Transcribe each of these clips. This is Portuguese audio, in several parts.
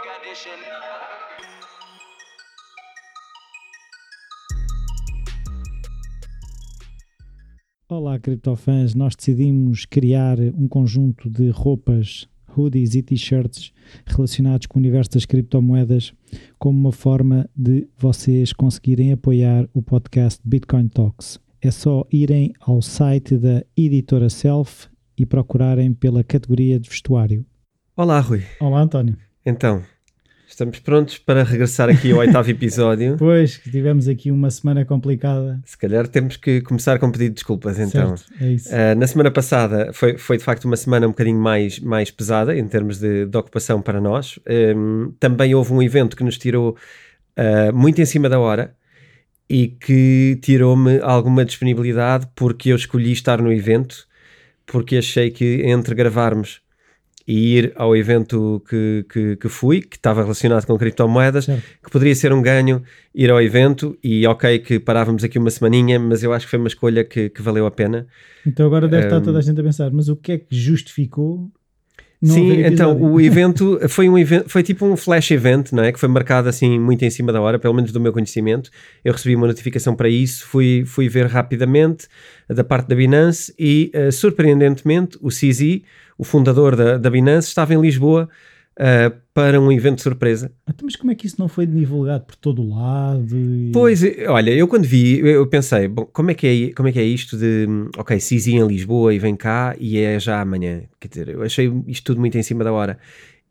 condition. Olá, criptofãs. Nós decidimos criar um conjunto de roupas, hoodies e t-shirts relacionados com o universo das criptomoedas como uma forma de vocês conseguirem apoiar o podcast Bitcoin Talks. É só irem ao site da editora Self e procurarem pela categoria de vestuário. Olá, Rui. Olá, António. Então, estamos prontos para regressar aqui ao oitavo episódio. Pois, tivemos aqui uma semana complicada. Se calhar temos que começar com pedido de desculpas, então. Certo, é isso. Uh, na semana passada foi, foi de facto uma semana um bocadinho mais, mais pesada em termos de, de ocupação para nós. Um, também houve um evento que nos tirou uh, muito em cima da hora e que tirou-me alguma disponibilidade porque eu escolhi estar no evento porque achei que entre gravarmos e ir ao evento que, que, que fui, que estava relacionado com criptomoedas, Certo. que poderia ser um ganho ir ao evento e ok que parávamos aqui uma semaninha, mas eu acho que foi uma escolha que, que valeu a pena. Então agora deve estar Um, toda a gente a pensar, mas o que é que justificou não Sim, então o evento foi um evento, foi tipo um flash event, não é? Que foi marcado assim muito em cima da hora, pelo menos do meu conhecimento. Eu recebi uma notificação para isso, fui, fui ver rapidamente da parte da Binance e eh, surpreendentemente o CZ, o fundador da, da Binance, estava em Lisboa eh, para um evento surpresa. Então, mas como é que isso não foi divulgado por todo o lado? e- Pois, olha, eu quando vi, eu pensei, bom, como é que é, como é, que é isto de, ok, CZ em Lisboa e vem cá e é já amanhã? Quer dizer, eu achei isto tudo muito em cima da hora.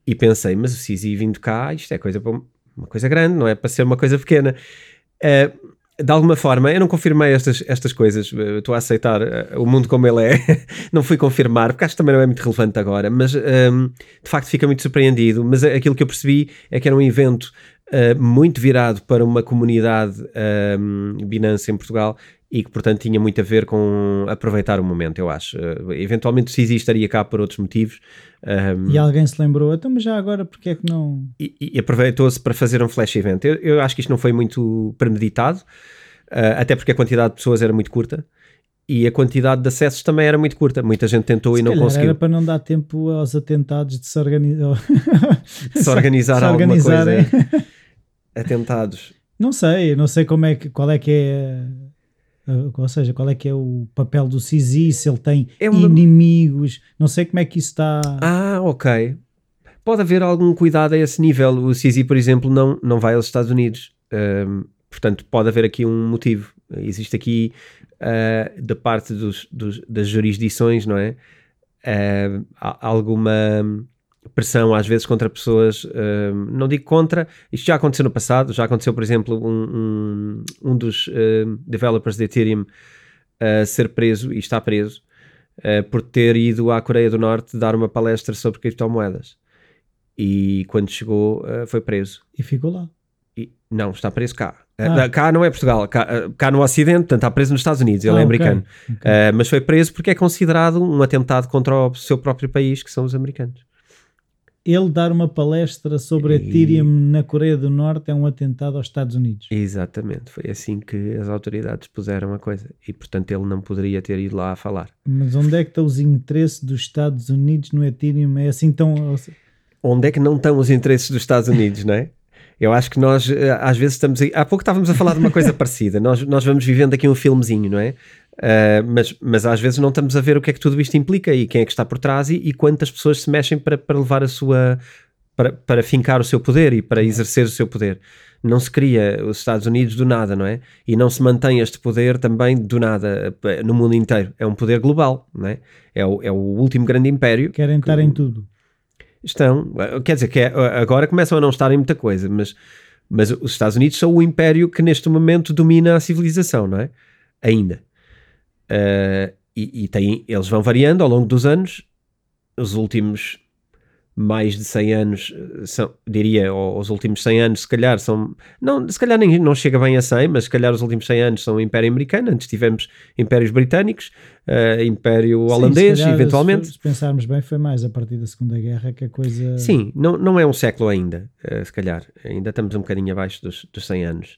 E pensei, mas o CZ vindo cá, isto é coisa para um- uma coisa grande, não é para ser uma coisa pequena. Eh, de alguma forma, eu não confirmei estas, estas coisas, eh, estou a aceitar eh, o mundo como ele é, não fui confirmar, porque acho que também não é muito relevante agora, mas hum, de facto fica muito surpreendido. Mas aquilo que eu percebi é que era um evento uh, muito virado para uma comunidade um, Binance em Portugal e que, portanto, tinha muito a ver com aproveitar o momento, eu acho. Uh, eventualmente, o CISI estaria cá por outros motivos um, E alguém se lembrou, então, mas já agora, porque é que não. e, e aproveitou-se para fazer um flash event. Eu, eu acho que isto não foi muito premeditado, uh, até porque a quantidade de pessoas era muito curta. E a quantidade de acessos também era muito curta. Muita gente tentou Se e não conseguiu Era para não dar tempo aos atentados de se organizar. se organizar se alguma organizarem. coisa. Atentados. Não sei, não sei como é que, qual é que é. uh, Ou seja, qual é que é o papel do CISI, se ele tem É uma- inimigos, não sei como é que isso está. Ah, ok. Pode haver algum cuidado a esse nível. O CZ, por exemplo, não, não vai aos Estados Unidos. Ahm, portanto, pode haver aqui um motivo. Existe aqui, ah, da parte dos, dos- das jurisdições, não é? Há alguma pressão às vezes contra pessoas, ahm, não digo contra, isto já aconteceu no passado, já aconteceu, por exemplo, um, um, um dos ahm, developers de Ethereum a ser preso e está preso eh, por ter ido à Coreia do Norte dar uma palestra sobre criptomoedas. E quando chegou, eh, foi preso. E ficou lá. E, não, está preso cá. Eh, Ah. Cá não é Portugal, cá, cá no Ocidente, portanto, está preso nos Estados Unidos, ele Ah, é americano. ok. Eh, mas foi preso porque é considerado um atentado contra o seu próprio país, que são os americanos. Ele dar uma palestra sobre E- Ethereum na Coreia do Norte é um atentado aos Estados Unidos. Exatamente, foi assim que as autoridades puseram a coisa. E, portanto, ele não poderia ter ido lá a falar. Mas onde é que estão os interesses dos Estados Unidos no Ethereum? É assim tão. onde é que não estão os interesses dos Estados Unidos, não é? Eu acho que nós eh, às vezes estamos. aí- Há pouco estávamos a falar de uma coisa parecida. Nós, nós vamos vivendo aqui um filmezinho, não é? Ah, mas, mas às vezes não estamos a ver o que é que tudo isto implica e quem é que está por trás e, e quantas pessoas se mexem para, para levar a sua. Para, para fincar o seu poder e para exercer o seu poder. Não se cria os Estados Unidos do nada, não é? E não se mantém este poder também do nada eh, no mundo inteiro. É um poder global, não é? É o, é o último grande império Querem estar em tudo. Estão, quer dizer, que é- agora começam a não estar em muita coisa, mas, mas os Estados Unidos são o império que neste momento domina a civilização, não é? Ainda. Eh, e e tem, eles vão variando ao longo dos anos. Os últimos mais de 100 anos, eh, são, diria, ou os últimos 100 anos, se calhar são. Não, se calhar nem, não chega bem a 100, mas se calhar os últimos 100 anos são o Império Americano. Antes tivemos Impérios Britânicos, eh, Império Sim, Holandês, se calhar, eventualmente. Se, se pensarmos bem, foi mais a partir da Segunda Guerra que a coisa. Sim, não, não é um século ainda, eh, se calhar. Ainda estamos um bocadinho abaixo dos, dos 100 anos.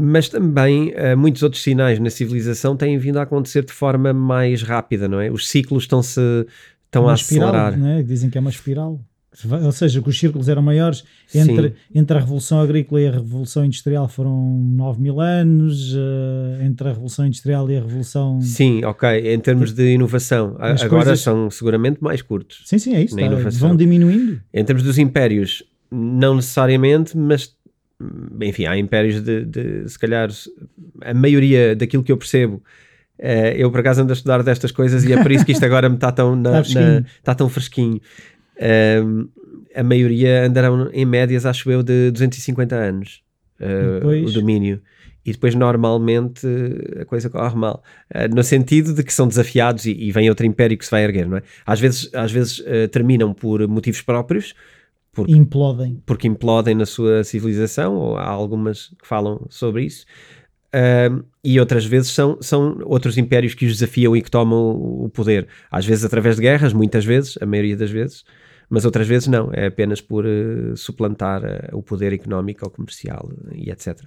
Mas também eh, muitos outros sinais na civilização têm vindo a acontecer de forma mais rápida, não é? Os ciclos estão-se estão uma a espiral, acelerar. né? Dizem que é uma espiral. Ou seja, que os círculos eram maiores entre, entre a Revolução Agrícola e a Revolução Industrial foram 9 mil anos, uh, entre a Revolução Industrial e a Revolução. Sim, ok. Em termos de inovação, As agora coisas... são seguramente mais curtos. Sim, sim, é isso. Tá, vão diminuindo. Em termos dos impérios, não necessariamente, mas enfim, há impérios de, de se calhar, a maioria daquilo que eu percebo. Uh, eu por acaso ando a estudar destas coisas e é por isso que isto agora me está tão, na, está na, está tão fresquinho. Uh, a maioria andarão em médias, acho eu, de 250 anos uh, o domínio. E depois, normalmente, a coisa corre mal. Uh, no sentido de que são desafiados e, e, vem outro império que se vai erguer, não é? Às vezes, às vezes terminam por motivos próprios. Porque, implodem. Porque implodem na sua civilização, ou há algumas que falam sobre isso. Uh, e outras vezes são, são outros impérios que os desafiam e que tomam o poder. Às vezes através de guerras, muitas vezes, a maioria das vezes, mas outras vezes não, é apenas por uh, suplantar uh, o poder económico ou comercial e etc.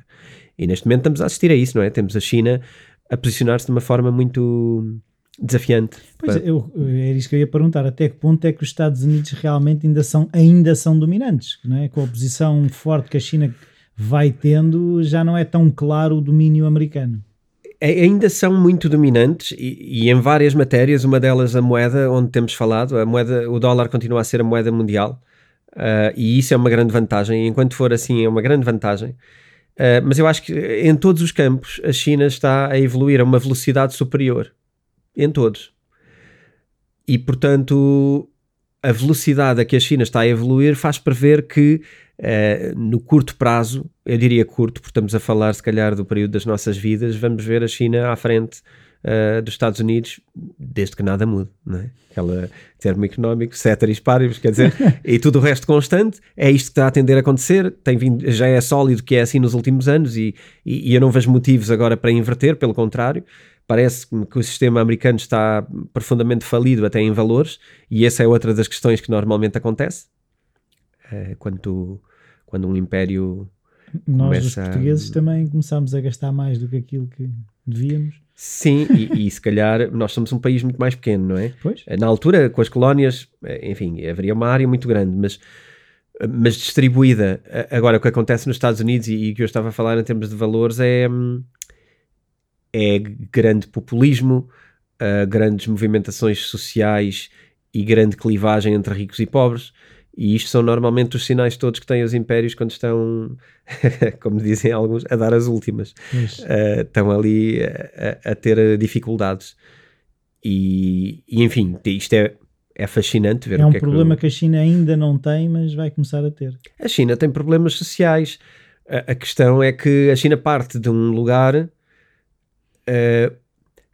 E neste momento estamos a assistir a isso, não é? Temos a China a posicionar-se de uma forma muito desafiante. Pois para... eu, era isso que eu ia perguntar, até que ponto é que os Estados Unidos realmente ainda são, ainda são dominantes, não é? Com a posição forte que a China vai tendo, já não é tão claro o domínio americano ainda são muito dominantes e, e, em várias matérias, uma delas a moeda, onde temos falado, a moeda, o dólar continua a ser a moeda mundial uh, e isso é uma grande vantagem. Enquanto for assim, é uma grande vantagem. Uh, mas eu acho que em todos os campos a China está a evoluir a uma velocidade superior. Em todos. E portanto, a velocidade a que a China está a evoluir faz prever que Uh, no curto prazo, eu diria curto, porque estamos a falar se calhar do período das nossas vidas, vamos ver a China à frente uh, dos Estados Unidos, desde que nada mude, não é? Aquela termo económico, ceteris paribus, quer dizer, e tudo o resto constante, é isto que está a tender a acontecer, tem vindo, já é sólido que é assim nos últimos anos e, e, e eu não vejo motivos agora para inverter, pelo contrário, parece-me que o sistema americano está profundamente falido até em valores e essa é outra das questões que normalmente acontece, uh, quando quando um império nós os portugueses a... também começámos a gastar mais do que aquilo que devíamos. Sim, e, e, se calhar nós somos um país muito mais pequeno, não é? Pois. Na altura, com as colónias, enfim, haveria uma área muito grande, mas, mas distribuída. Agora, o que acontece nos Estados Unidos e, e que eu estava a falar em termos de valores é, é grande populismo, uh, grandes movimentações sociais e grande clivagem entre ricos e pobres. E isto são normalmente os sinais todos que têm os impérios quando estão, como dizem alguns, a dar as últimas. Uh, estão ali a, a, ter dificuldades. E, e, enfim, isto é, é fascinante ver é um que problema é que, que, a China ainda não tem, mas vai começar a ter. A China tem problemas sociais. A, a questão é que a China parte de um lugar uh,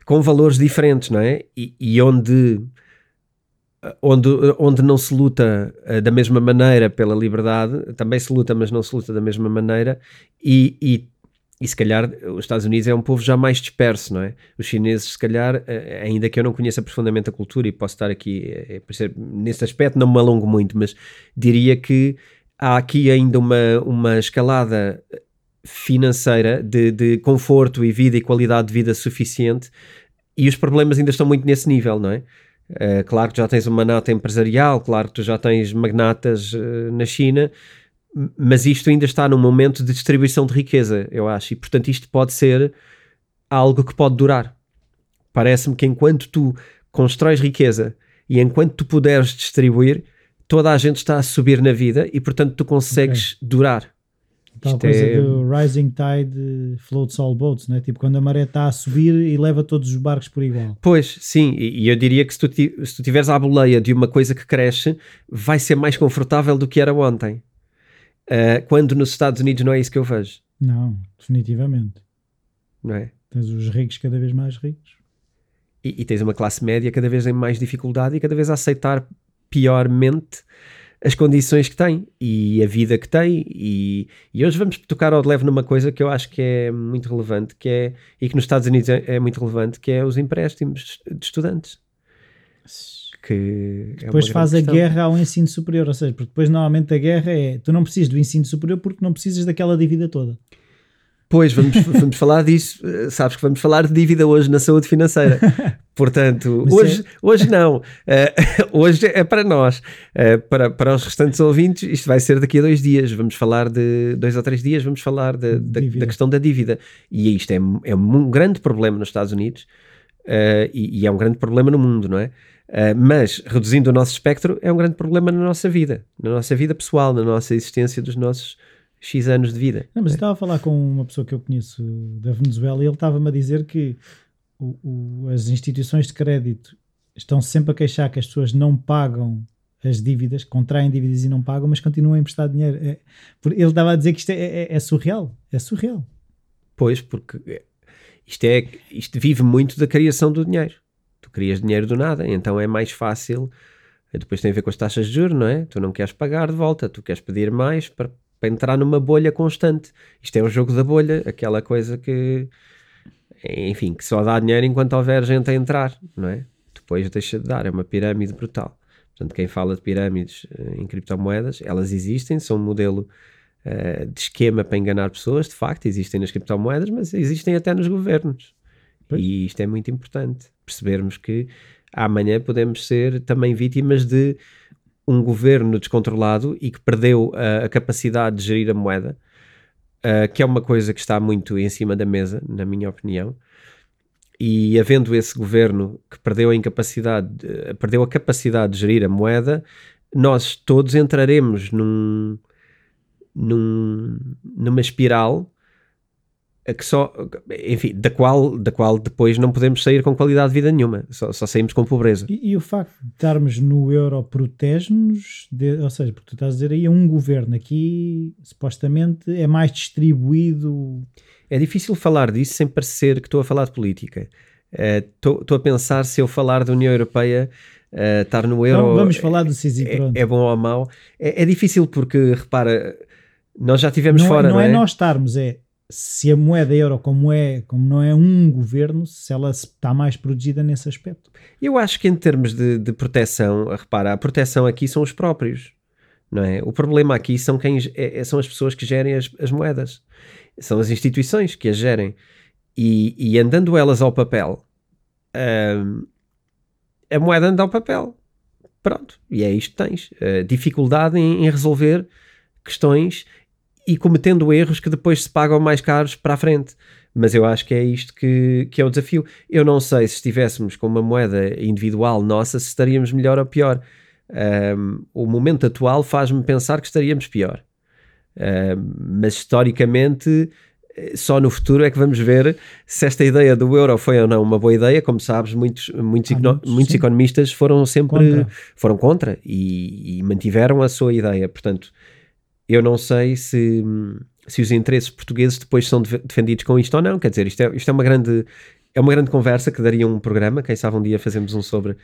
com valores diferentes, não é? E, e onde onde, onde não se luta uh, da mesma maneira pela liberdade, também se luta, mas não se luta da mesma maneira, e, e, e, se calhar os Estados Unidos é um povo já mais disperso, não é? Os chineses, se calhar, uh, ainda que eu não conheça profundamente a cultura e posso estar aqui, uh, nesse aspecto não me alongo muito, mas diria que há aqui ainda uma, uma escalada financeira de, de conforto e vida e qualidade de vida suficiente e os problemas ainda estão muito nesse nível, não é? Uh, claro que já tens uma nata empresarial, claro que tu já tens magnatas uh, na China, mas isto ainda está num momento de distribuição de riqueza, eu acho, e portanto isto pode ser algo que pode durar. Parece-me que enquanto tu constróis riqueza e enquanto tu puderes distribuir, toda a gente está a subir na vida e portanto tu consegues okay. durar. Tal coisa é... do rising tide floats all boats, né? Tipo, quando a maré está a subir e leva todos os barcos por igual. Pois, sim, e eu diria que se tu, se tu tiveres à boleia de uma coisa que cresce, vai ser mais confortável do que era ontem. Uh, quando nos Estados Unidos não é isso que eu vejo. Não, definitivamente. Não é? Tens os ricos cada vez mais ricos. E, e tens uma classe média cada vez em mais dificuldade e cada vez a aceitar piormente as condições que tem e a vida que tem. E, e, hoje vamos tocar ao de leve numa coisa que eu acho que é muito relevante, que é, e que nos Estados Unidos é, é muito relevante, que é os empréstimos de estudantes. Que é depois é faz a guerra ao ensino superior, ou seja, porque depois normalmente a guerra é tu não precisas do ensino superior porque não precisas daquela dívida toda. Pois, vamos, vamos falar disso. Eh, sabes que vamos falar de dívida hoje na saúde financeira. Portanto, hoje, é... hoje não. Uh, hoje é para nós. Uh, para, para os restantes ouvintes, isto vai ser daqui a dois dias. Vamos falar de dois ou três dias, vamos falar de, da, da, questão da dívida. E isto é, é um grande problema nos Estados Unidos uh, e, e, é um grande problema no mundo, não é? mas, reduzindo o nosso espectro, é um grande problema na nossa vida, na nossa vida pessoal, na nossa existência dos nossos X anos de vida. Não, mas eu estava a falar com uma pessoa que eu conheço da Venezuela e ele estava-me a dizer que o, o, as instituições de crédito estão sempre a queixar que as pessoas não pagam as dívidas, contraem dívidas e não pagam, mas continuam a emprestar dinheiro. É, ele estava a dizer que isto é, é, é, surreal. É surreal. Pois, porque isto, é, isto vive muito da criação do dinheiro. Tu crias dinheiro do nada, então é mais fácil. Depois tem a ver com as taxas de juros, não é? Tu não queres pagar de volta, tu queres pedir mais para para entrar numa bolha constante. Isto é o jogo da bolha, aquela coisa que, enfim, que só dá dinheiro enquanto houver gente a entrar, não é? Depois deixa de dar, é uma pirâmide brutal. Portanto, quem fala de pirâmides uh, em criptomoedas, elas existem, são um modelo uh, de esquema para enganar pessoas, de facto, existem nas criptomoedas, mas existem até nos governos. Pois. E isto é muito importante, percebermos que amanhã podemos ser também vítimas de um governo descontrolado e que perdeu uh, a capacidade de gerir a moeda, uh, que é uma coisa que está muito em cima da mesa, na minha opinião. E havendo esse governo que perdeu a incapacidade, uh, perdeu a capacidade de gerir a moeda, nós todos entraremos num, num, numa espiral que só, enfim, da qual, da qual depois não podemos sair com qualidade de vida nenhuma, só, só saímos com pobreza. E, e, o facto de estarmos no euro protege-nos, ou seja, porque tu estás a dizer aí, é um governo aqui supostamente é mais distribuído. É difícil falar disso sem parecer que estou a falar de política. Estou uh, a pensar se eu falar da União Europeia. Uh, estar no euro. Não, vamos falar do CISI, é, é, bom ou mau? É, é, difícil porque, repara, nós já tivemos não, é, fora. Não, não é, é nós estarmos, é se a moeda euro, como, é, como não é um governo, se ela está mais protegida nesse aspecto. Eu acho que em termos de, de proteção, repara, a proteção aqui são os próprios, não é? O problema aqui são, quem, é, é, são as pessoas que gerem as, as moedas, são as instituições que as gerem. E, e andando elas ao papel, hum, a moeda anda ao papel. Pronto, e é isto que tens. Uh, dificuldade em, em resolver questões e cometendo erros que depois se pagam mais caros para a frente. Mas eu acho que é isto que, que é o desafio. Eu não sei se estivéssemos com uma moeda individual nossa, se estaríamos melhor ou pior. Um, o momento atual faz-me pensar que estaríamos pior. Um, mas historicamente, só no futuro é que vamos ver se esta ideia do euro foi ou não uma boa ideia. Como sabes, muitos, muitos, ah, muitos economistas foram sempre contra. foram contra e, e mantiveram a sua ideia. Portanto, eu não sei se, se os interesses portugueses depois são defendidos com isto ou não. Quer dizer, isto é, isto é uma grande. É uma grande conversa que daria um programa. Quem sabe um dia fazemos um sobre uh,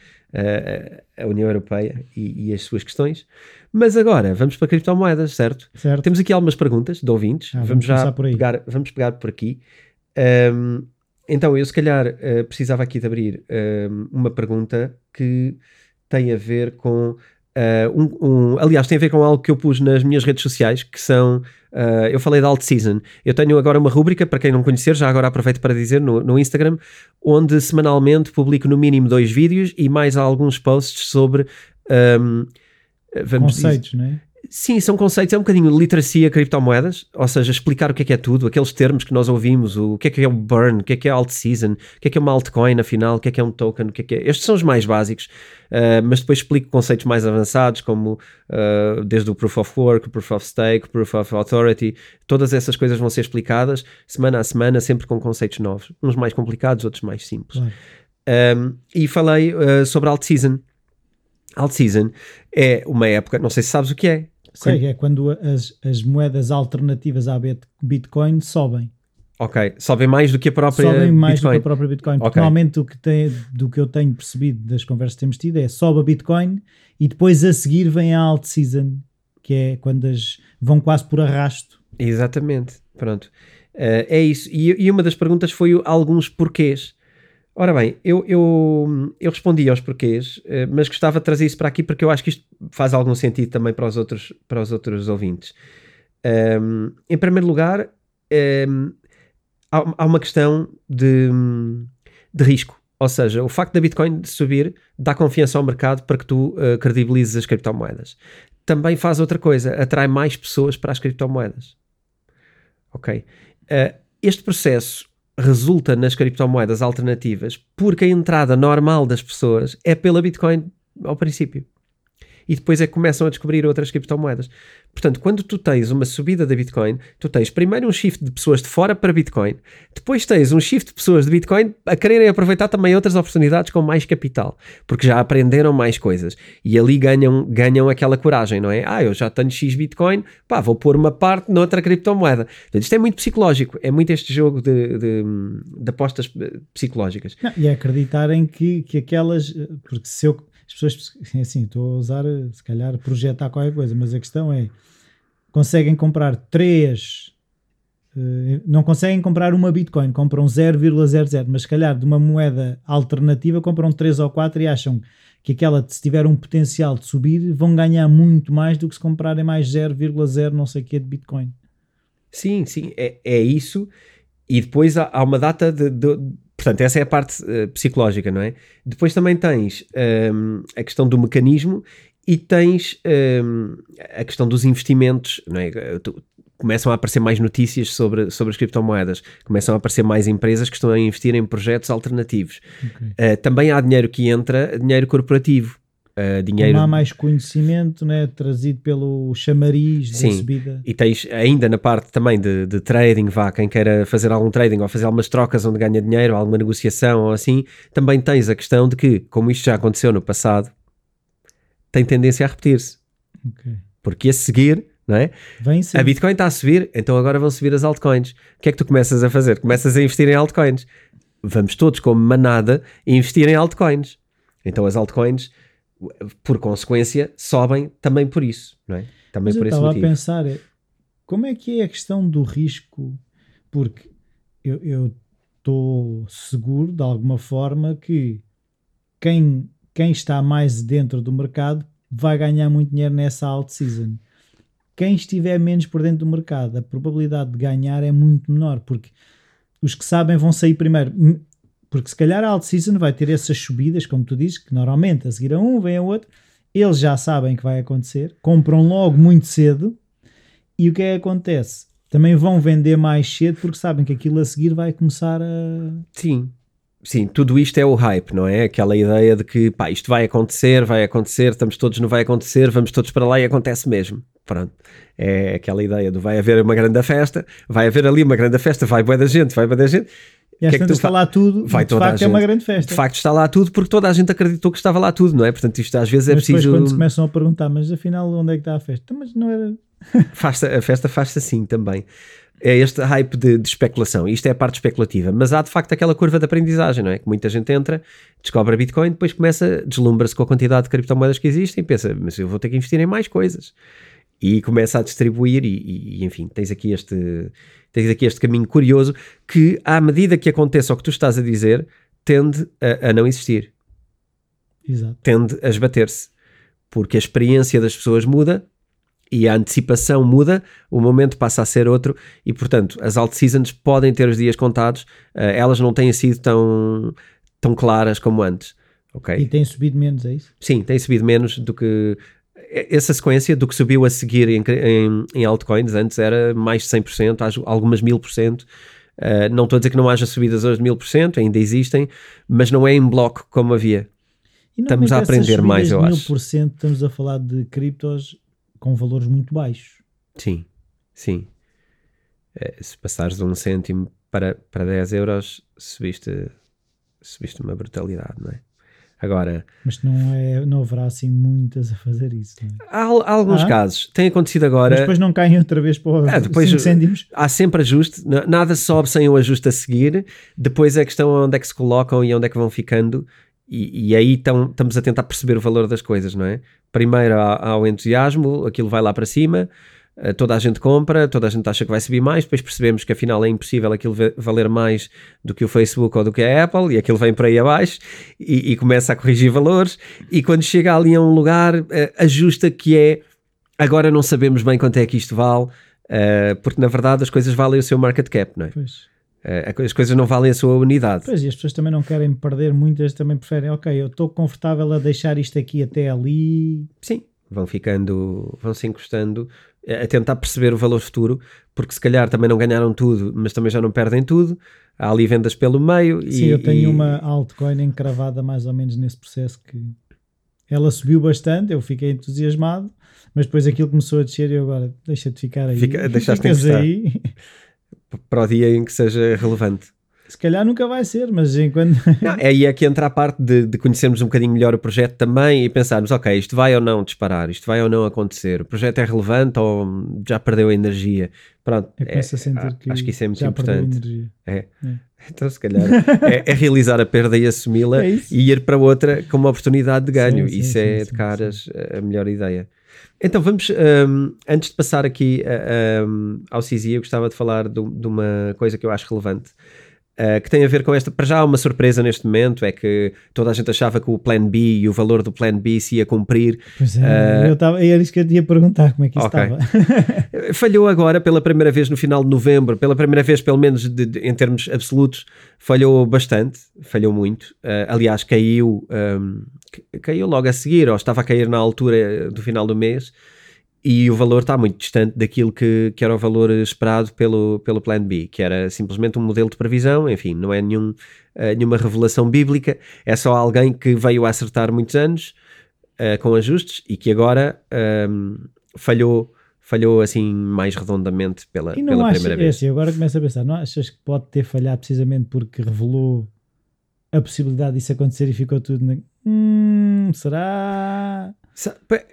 a União Europeia e, e, as suas questões. Mas agora, vamos para criptomoedas, certo? certo. Temos aqui algumas perguntas de ouvintes. Ah, vamos, vamos já pegar, vamos pegar por aqui. Um, então, eu se calhar uh, precisava aqui de abrir um, uma pergunta que tem a ver com Uh, um, um, aliás, tem a ver com algo que eu pus nas minhas redes sociais, que são. Uh, eu falei da Alt Season. Eu tenho agora uma rúbrica, para quem não conhecer, já agora aproveito para dizer, no, no Instagram, onde semanalmente publico no mínimo dois vídeos e mais alguns posts sobre. Um, vamos Conceitos, dizer, não é? Sim, são conceitos, é um bocadinho literacia criptomoedas, ou seja, explicar o que é que é tudo, aqueles termos que nós ouvimos, o que é que é o burn, o que é que é alt season, o que é que é uma altcoin afinal, o que é que é um token, o que é que é... Estes são os mais básicos, uh, mas depois explico conceitos mais avançados, como uh, desde o proof of work, proof of stake, proof of authority, todas essas coisas vão ser explicadas semana a semana, sempre com conceitos novos, uns mais complicados, outros mais simples. Um, ehm, e falei uh, sobre alt season. Alt season é uma época, não sei se sabes o que é, Sei, é quando as, as moedas alternativas à Bitcoin sobem. Ok, sobem mais do que a própria Sobem mais Bitcoin. do que a própria Bitcoin. Okay. Normalmente o que tem, do que eu tenho percebido das conversas que temos tido é sobe a Bitcoin e depois a seguir vem a alt season, que é quando as vão quase por arrasto. Exatamente, pronto. Uh, é isso. E, e, uma das perguntas foi alguns porquês. Ora bem, eu, eu, eu respondi aos porquês, eh, mas gostava de trazer isso para aqui porque eu acho que isto faz algum sentido também para os outros, para os outros ouvintes. Um, em primeiro lugar, um, há, há uma questão de, de risco. Ou seja, o facto da Bitcoin subir dá confiança ao mercado para que tu uh, credibilizes as criptomoedas. Também faz outra coisa, atrai mais pessoas para as criptomoedas. Ok? Uh, este processo resulta nas criptomoedas alternativas porque a entrada normal das pessoas é pela Bitcoin ao princípio e depois é que começam a descobrir outras criptomoedas. Portanto, quando tu tens uma subida da Bitcoin, tu tens primeiro um shift de pessoas de fora para Bitcoin, depois tens um shift de pessoas de Bitcoin a quererem aproveitar também outras oportunidades com mais capital, porque já aprenderam mais coisas e ali ganham, ganham aquela coragem, não é? Ah, eu já tenho X Bitcoin, pá, vou pôr uma parte noutra criptomoeda. Portanto, isto é muito psicológico, é muito este jogo de, de, de apostas psicológicas. Não, e é acreditarem que, que aquelas, porque se eu as pessoas, assim, estou a usar, se calhar, projetar qualquer coisa, mas a questão é: conseguem comprar três, uh, não conseguem comprar uma Bitcoin, compram 0,00, mas se calhar de uma moeda alternativa compram 3 ou 4 e acham que aquela, se tiver um potencial de subir, vão ganhar muito mais do que se comprarem mais 0,0 não sei o que de Bitcoin. Sim, sim, é, é isso. E depois há, há uma data de, de, Portanto, essa é a parte uh, psicológica, não é? Depois também tens um, ehm, a questão do mecanismo e tens um, ehm, a questão dos investimentos, não é? Tu, começam a aparecer mais notícias sobre, sobre as criptomoedas, começam a aparecer mais empresas que estão a investir em projetos alternativos. Okay. Uh, também há dinheiro que entra, dinheiro corporativo. Uh, dinheiro. Como há mais conhecimento né, trazido pelo chamariz Sim. da subida. E tens ainda na parte também de, de, trading, vá, quem queira fazer algum trading ou fazer algumas trocas onde ganha dinheiro, alguma negociação ou assim, também tens a questão de que, como isto já aconteceu no passado, tem tendência a repetir-se. Okay. Porque a seguir, não é? a Bitcoin está a subir, então agora vão subir as altcoins. O que é que tu começas a fazer? Começas a investir em altcoins. Vamos todos, como manada, investir em altcoins. Então as altcoins por consequência, sobem também por isso, não é? Também Mas por eu esse estava motivo. a pensar, é, como é que é a questão do risco? Porque eu estou seguro, de alguma forma, que quem, quem está mais dentro do mercado vai ganhar muito dinheiro nessa alt season. Quem estiver menos por dentro do mercado, a probabilidade de ganhar é muito menor, porque os que sabem vão sair primeiro. Porque se calhar a alt-season vai ter essas subidas, como tu dizes, que normalmente a seguir a um vem a outro, eles já sabem que vai acontecer, compram logo muito cedo e o que é que acontece? Também vão vender mais cedo porque sabem que aquilo a seguir vai começar a. Sim, sim, tudo isto é o hype, não é? Aquela ideia de que pá, isto vai acontecer, vai acontecer, estamos todos no vai acontecer, vamos todos para lá e acontece mesmo. Pronto, é aquela ideia do vai haver uma grande festa, vai haver ali uma grande festa, vai boa da gente, vai boa da gente e às que é que está lá tudo, vai de facto é uma grande festa. De facto está lá tudo porque toda a gente acreditou que estava lá tudo, não é? Portanto, isto às vezes é mas preciso... Depois quando se começam a perguntar, mas afinal onde é que está a festa? Então, mas não era... faz a festa faz-se assim também. É este hype de, de, especulação. Isto é a parte especulativa. Mas há de facto aquela curva de aprendizagem, não é? Que muita gente entra, descobre a Bitcoin, depois começa, deslumbra-se com a quantidade de criptomoedas que existem e pensa, mas eu vou ter que investir em mais coisas. E começa a distribuir e, e enfim, tens aqui este tens aqui este caminho curioso que, à medida que aconteça o que tu estás a dizer, tende a, a não existir. Exato. Tende a esbater-se. Porque a experiência das pessoas muda e a antecipação muda, o momento passa a ser outro e, portanto, as alt seasons podem ter os dias contados, uh, elas não têm sido tão, tão claras como antes. Okay? E têm subido menos, é isso? Sim, têm subido menos do que essa sequência do que subiu a seguir em, em, em altcoins antes era mais de 100%, algumas mil por cento. Uh, não estou a dizer que não haja subidas hoje de mil por cento, ainda existem, mas não é em bloco como havia. Estamos a aprender mais, eu acho. mil por cento estamos a falar de criptos com valores muito baixos. Sim, sim. É, se passares de um cêntimo para, para 10 euros, subiste, subiste uma brutalidade, não é? Agora. Mas não, é, não haverá assim muitas a fazer isso. É? Há, há, alguns ah? casos. Tem acontecido agora. Mas depois não caem outra vez para os ah, depois, cêntimos. Há sempre ajuste. Nada sobe sem o ajuste a seguir. Depois é a questão onde é que se colocam e onde é que vão ficando. E, e aí tão, estamos a tentar perceber o valor das coisas, não é? Primeiro há, há o entusiasmo, aquilo vai lá para cima. Eh, toda a gente compra, toda a gente acha que vai subir mais, depois percebemos que afinal é impossível aquilo valer mais do que o Facebook ou do que a Apple, e aquilo vem para aí abaixo e, e começa a corrigir valores, e quando chega ali a um lugar, uh, ajusta que é agora não sabemos bem quanto é que isto vale, uh, porque na verdade as coisas valem o seu market cap, não é? Pois. As coisas não valem a sua unidade. Pois, e as pessoas também não querem perder muitas, também preferem, ok, eu estou confortável a deixar isto aqui até ali. Sim, vão ficando, vão se encostando a tentar perceber o valor futuro, porque se calhar também não ganharam tudo, mas também já não perdem tudo. Há ali vendas pelo meio. Sim, e, eu tenho e... uma altcoin encravada mais ou menos nesse processo que ela subiu bastante, eu fiquei entusiasmado, mas depois aquilo começou a descer e eu agora deixa de ficar aí. Fica, deixaste de aí. Para o dia em que seja relevante. Se calhar nunca vai ser, mas enquanto. Não, é aí é que entra a parte de, de, conhecermos um bocadinho melhor o projeto também e pensarmos, ok, isto vai ou não disparar, isto vai ou não acontecer, o projeto é relevante ou já perdeu a energia. Pronto, é, a sentir que acho que isso é muito importante. É. é. Então, se calhar, é, é, realizar a perda e assumi-la é e ir para outra como uma oportunidade de ganho. Sim, sim, isso é sim, de caras a melhor ideia. Então vamos, um, antes de passar aqui um, ao CISI, eu gostava de falar de, uma coisa que eu acho relevante. Uh, que tem a ver com esta. Para já, uma surpresa neste momento é que toda a gente achava que o Plan B e o valor do Plan B se ia cumprir. Pois é, uh, eu tava, era isso que eu ia perguntar: como é que isso okay. estava? falhou agora pela primeira vez no final de novembro, pela primeira vez, pelo menos de, de, em termos absolutos, falhou bastante, falhou muito. Uh, aliás, caiu, um, caiu logo a seguir, ou estava a cair na altura do final do mês e o valor está muito distante daquilo que, que era o valor esperado pelo, pelo Plan B, que era simplesmente um modelo de previsão, enfim, não é nenhum, uh, nenhuma revelação bíblica, é só alguém que veio a acertar muitos anos uh, com ajustes e que agora um, ehm, falhou, falhou assim mais redondamente pela, e não pela acha, primeira é vez. Assim, agora começo a pensar, não achas que pode ter falhado precisamente porque revelou a possibilidade disso acontecer e ficou tudo na... Hum, será?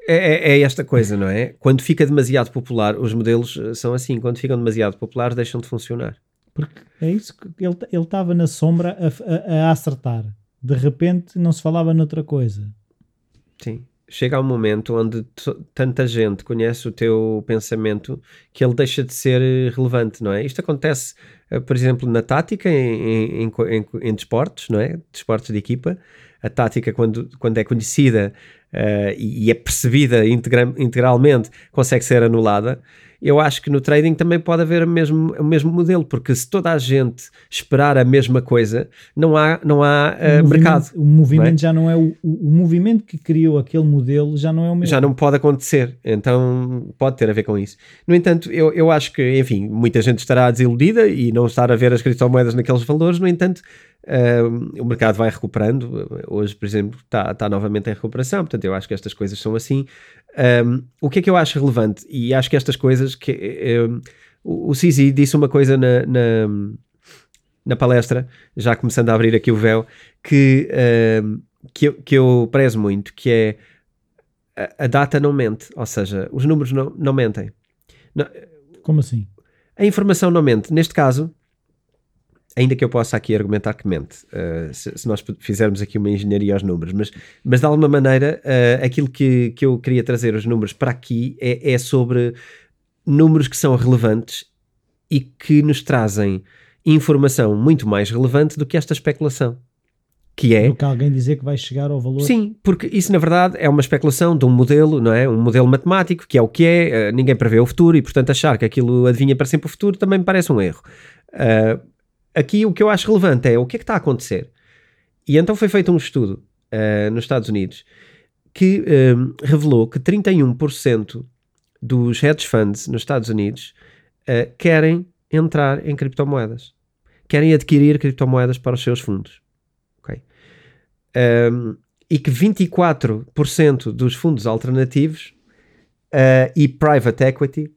É, é, é, esta coisa, não é? Quando fica demasiado popular, os modelos eh, são assim, quando ficam demasiado populares, deixam de funcionar. Porque é isso que ele estava na sombra a, a, a, acertar. De repente não se falava noutra coisa. Sim. Chega um momento onde tanta gente conhece o teu pensamento que ele deixa de ser eh, relevante, não é? Isto acontece, eh, por exemplo, na tática, em, em, em, em desportos, não é? Desportos de equipa. A tática, quando, quando é conhecida uh, e, e, é percebida integra integralmente, consegue ser anulada. Eu acho que no trading também pode haver o mesmo, o mesmo modelo, porque se toda a gente esperar a mesma coisa, não há, não há uh, o mercado. O movimento não é? já não é o, o, movimento que criou aquele modelo, já não é o mesmo. Já não pode acontecer, então pode ter a ver com isso. No entanto, eu, eu acho que, enfim, muita gente estará desiludida e não estar a ver as criptomoedas naqueles valores, no entanto, Uh, o mercado vai recuperando. Hoje, por exemplo, está tá novamente em recuperação. Portanto, eu acho que estas coisas são assim. Um, o que é que eu acho relevante? E acho que estas coisas que um, o Cizi disse uma coisa na, na, na, palestra, já começando a abrir aqui o véu, que, um, que, eu, que eu prezo muito, que é a, a, data não mente, ou seja, os números não, não mentem. Não, Como assim? A informação não mente. Neste caso, ainda que eu possa aqui argumentar que mente, uh, se, se, nós fizermos aqui uma engenharia aos números, mas, mas de alguma maneira uh, aquilo que, que eu queria trazer os números para aqui é, é, sobre números que são relevantes e que nos trazem informação muito mais relevante do que esta especulação. Que é. Do que alguém dizer que vai chegar ao valor. Sim, porque isso na verdade é uma especulação de um modelo, não é? Um modelo matemático, que é o que é, uh, ninguém prevê o futuro e portanto achar que aquilo adivinha para sempre o futuro também me parece um erro. Uh, aqui o que eu acho relevante é o que é que está a acontecer. E então foi feito um estudo uh, nos Estados Unidos que um, eh, revelou que 31% dos hedge funds nos Estados Unidos uh, querem entrar em criptomoedas. Querem adquirir criptomoedas para os seus fundos. Okay? Um, e que 24% dos fundos alternativos uh, e private equity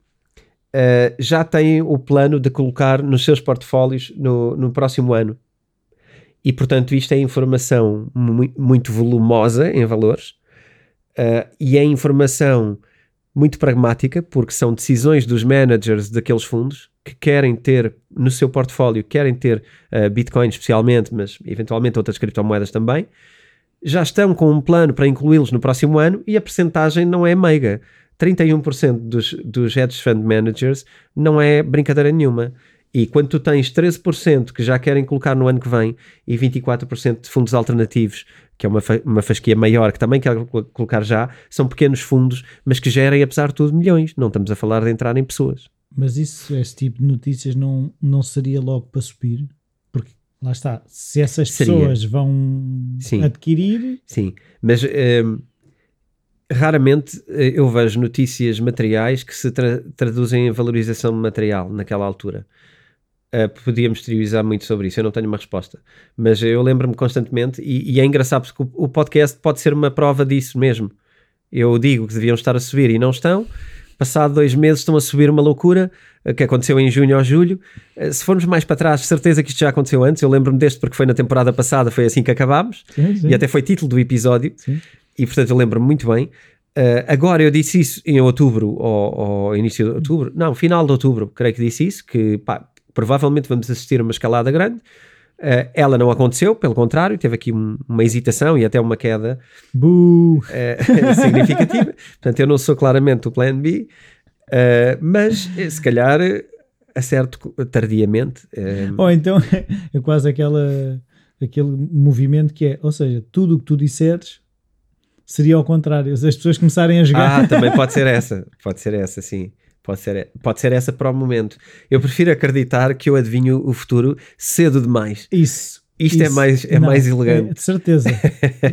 uh, já têm o plano de colocar nos seus portfólios no, no próximo ano. E, portanto, isto é informação mu muito volumosa em valores uh, e é informação muito pragmática, porque são decisões dos managers daqueles fundos que querem ter no seu portfólio, querem ter uh, Bitcoin especialmente, mas eventualmente outras criptomoedas também, já estão com um plano para incluí-los no próximo ano e a percentagem não é meiga. 31% dos, dos hedge fund managers não é brincadeira nenhuma. E quando tu tens 13% que já querem colocar no ano que vem e 24% de fundos alternativos, que é uma, fa uma fasquia maior, que também quer colocar já, são pequenos fundos, mas que gerem, apesar de tudo, milhões. Não estamos a falar de entrar em pessoas. Mas isso, esse tipo de notícias não, não seria logo para subir? Porque lá está, se essas Seria. pessoas vão Sim. adquirir, Sim, mas hum, raramente eh, eu vejo notícias materiais que se tra- traduzem em valorização material naquela altura. Uh, podíamos teorizar muito sobre isso, eu não tenho uma resposta. Mas eu lembro-me constantemente, e, e é engraçado porque o, o podcast pode ser uma prova disso mesmo. Eu digo que deviam estar a subir e não estão. Passado dois meses estão a subir uma loucura uh, que aconteceu em junho ou julho. Uh, se formos mais para trás, certeza que isto já aconteceu antes. Eu lembro-me deste porque foi na temporada passada, foi assim que acabámos. sim, sim, E até foi título do episódio. sim. E portanto eu lembro-me muito bem. Uh, agora eu disse isso em outubro ou, ou início de outubro, não, final de outubro, creio que disse isso, que pá, provavelmente vamos assistir a uma escalada grande. Uh, ela não aconteceu, pelo contrário, teve aqui um- uma hesitação e até uma queda uh, significativa. Portanto, eu não sou claramente o plano B, mas eh, se calhar acerto tardiamente. Ou então é quase aquela, aquele movimento que é, ou seja, tudo o que tu disseres seria ao contrário. Se as pessoas começarem a jogar. Ah, também pode ser essa. Pode ser essa, sim. Pode ser, pode ser essa para o momento. Eu prefiro acreditar que eu adivinho o futuro cedo demais. Isso. Isto é isso. mais- é Não, mais elegante. é de certeza.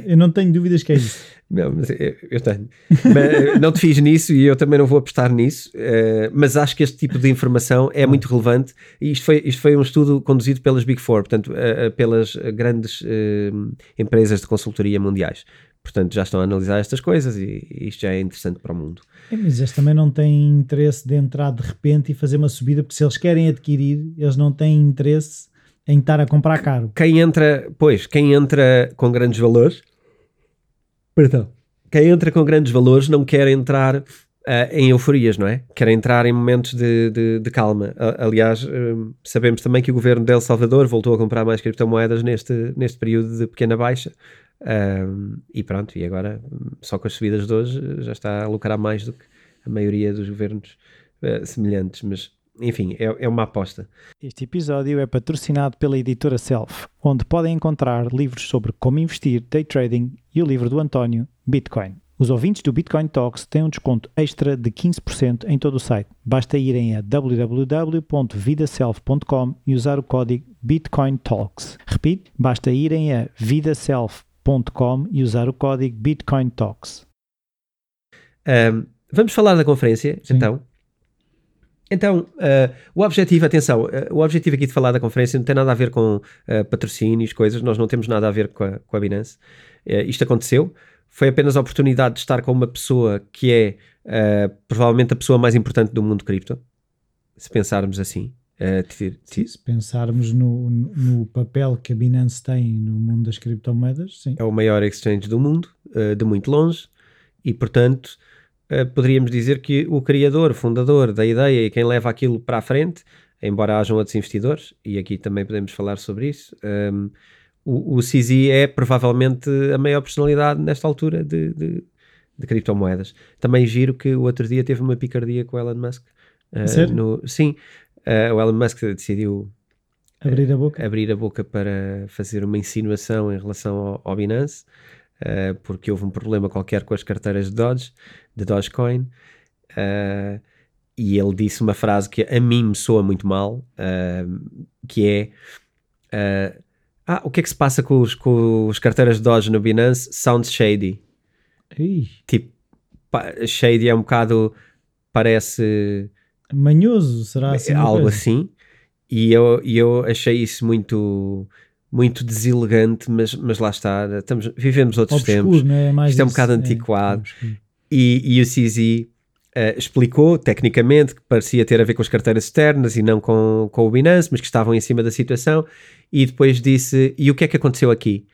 eu não tenho dúvidas que é isso. Não, mas eu, eu tenho. Mas não te fiz nisso e eu também não vou apostar nisso. eh, mas acho que este tipo de informação é muito relevante. E isto foi, isto foi um estudo conduzido pelas Big Four, portanto, eh, eh, pelas grandes eh, empresas de consultoria mundiais. Portanto, já estão a analisar estas coisas e isto já é interessante para o mundo. É, Mas eles também não têm interesse de entrar de repente e fazer uma subida, porque se eles querem adquirir, eles não têm interesse em estar a comprar caro. quem entra, pois, quem entra com grandes valores, perdão, quem entra com grandes valores não quer entrar ah, em euforias, não é? Quer entrar em momentos de, de- de calma. A- aliás, hum, sabemos também que o governo de El Salvador voltou a comprar mais criptomoedas neste, neste período de pequena baixa. Ahm, e pronto, e agora, hum, só com as subidas de hoje, já está a lucrar mais do que a maioria dos governos ah, semelhantes. Mas, enfim, é, é uma aposta. Este episódio é patrocinado pela editora Self, onde podem encontrar livros sobre como investir, day trading e o livro do António, Bitcoin. Os ouvintes do Bitcoin Talks têm um desconto extra de 15% em todo o site. Basta irem a www.vidaself.com e usar o código Bitcoin Talks. Repito, basta irem a vidaself.com e usar o código Bitcoin Talks. Um, vamos falar da conferência, Sim. então. Então, uh, o objetivo, atenção, uh, o objetivo aqui de falar da conferência não tem nada a ver com uh, patrocínios, coisas, nós não temos nada a ver com a, com a Binance. Isto aconteceu, foi apenas a oportunidade de estar com uma pessoa que é provavelmente a pessoa mais importante do mundo cripto, se pensarmos assim. Uh, ti- Se pensarmos no, no papel que a Binance tem no mundo das criptomoedas, sim. é o maior exchange do mundo, uh, de muito longe, e portanto uh, poderíamos dizer que o criador, fundador da ideia e quem leva aquilo para a frente, embora hajam outros investidores, e aqui também podemos falar sobre isso, um, o, o CZ é provavelmente a maior personalidade nesta altura de, de, de criptomoedas. Também giro que o outro dia teve uma picardia com o Elon Musk. uh, no- sim, uh, o Elon Musk decidiu Abrir a boca. abrir a boca para fazer uma insinuação em relação ao, ao Binance, eh, porque houve um problema qualquer com as carteiras de Doge, de Dogecoin, eh, e ele disse uma frase que a mim me soa muito mal, eh, que é eh, ah, o que é que se passa com os, com os carteiras de Doge no Binance? Sounds shady. Ih, Tipo, shady é um bocado, parece manhoso, será assim? é algo assim e eu, e eu achei isso muito muito deselegante mas, mas lá está, estamos, vivemos outros Obscuro, tempos é? Mais Isto é um isso, bocado antiquado. obscuro. e, e o CZ eh, explicou tecnicamente que parecia ter a ver com as carteiras externas e não com, com o Binance, mas que estavam em cima da situação e depois disse, e o que é que aconteceu aqui?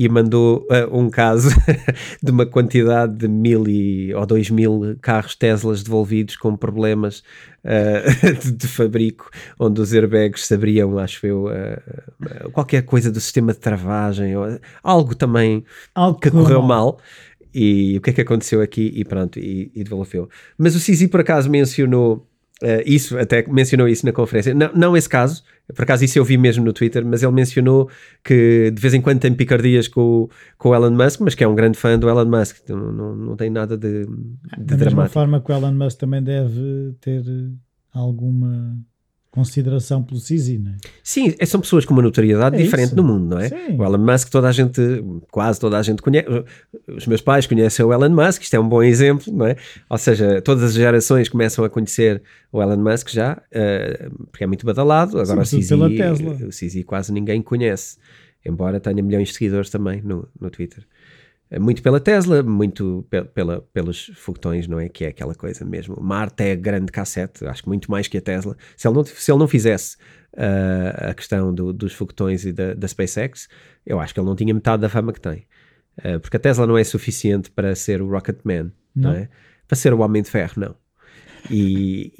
E mandou eh, um caso de uma quantidade de mil e, ou dois mil carros Teslas devolvidos com problemas eh, de, de fabrico, onde os airbags se abriam, acho eu, eh, qualquer coisa do sistema de travagem, ou, algo também Algo que correu mal. E o que é que aconteceu aqui? E pronto, e, e devolveu. Mas o Sisi por acaso mencionou eh, isso, até mencionou isso na conferência. Não, não esse caso, por acaso isso eu vi mesmo no Twitter, mas ele mencionou que de vez em quando tem picardias com, o- com o Elon Musk, mas que é um grande fã do Elon Musk. Não, não, não tem nada de, de Da mesma dramático. forma que o Elon Musk também deve ter alguma consideração pelo CZ, não é? Sim, é, são pessoas com uma notoriedade É diferente isso. no mundo, não é? Sim. O Elon Musk, toda a gente, quase toda a gente conhece. Os meus pais conhecem o Elon Musk, isto é um bom exemplo, não é? Ou seja, todas as gerações começam a conhecer o Elon Musk já, eh, porque é muito badalado. Agora o CZ, pela Tesla. o CZ quase ninguém conhece, embora tenha milhões de seguidores também no, no Twitter. Muito pela Tesla, muito pe- pela, pelos foguetões, não é? Que é aquela coisa mesmo. Marte é grande cassete, acho que muito mais que a Tesla. Se ele não, se ele não fizesse ah, a questão do- dos foguetões e da, da SpaceX, eu acho que ele não tinha metade da fama que tem. Ah, porque a Tesla não é suficiente para ser o Rocket Man, não, Não. é? Para ser o Homem de Ferro, não. E,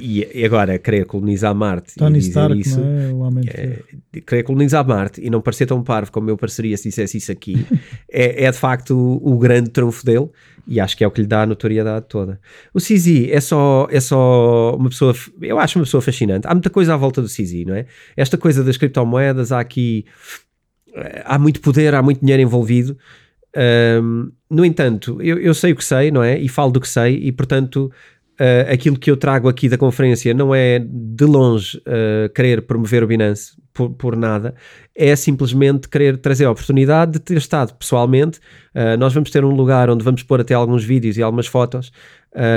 e, e agora, querer colonizar Marte Tony e dizer Stark, isso é? De querer colonizar Marte e não parecer tão parvo como eu pareceria se dissesse isso aqui, é, é de facto o, o grande trunfo dele e acho que é o que lhe dá a notoriedade toda. O CZ é só, é só uma pessoa, eu acho uma pessoa fascinante. Há muita coisa à volta do CZ, não é? Esta coisa das criptomoedas, há aqui, há muito poder, há muito dinheiro envolvido. Ahm, no entanto, eu, eu sei o que sei, não é? E falo do que sei, e portanto, ah, aquilo que eu trago aqui da conferência não é de longe ah, querer promover o Binance por, por nada, é simplesmente querer trazer a oportunidade de ter estado pessoalmente. Ah, nós vamos ter um lugar onde vamos pôr até alguns vídeos e algumas fotos.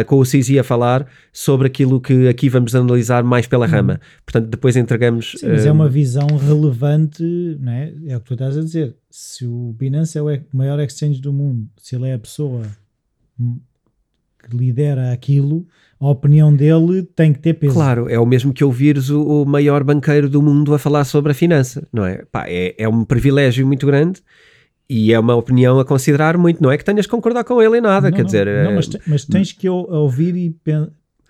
com o Cizi a falar sobre aquilo que aqui vamos analisar mais pela rama. Portanto, depois entregamos. Sim, mas é uma visão relevante, não é? É o que tu estás a dizer. Se o Binance é o maior exchange do mundo, se ele é a pessoa que lidera aquilo, a opinião dele tem que ter peso. Claro, é o mesmo que ouvires o, o maior banqueiro do mundo a falar sobre a finança, não é? Pá, é, é um privilégio muito grande e é uma opinião a considerar muito. Não é que tenhas que concordar com ele em nada, Não, quer não, dizer, não, eh, mas, te- mas tens que ou- ouvir e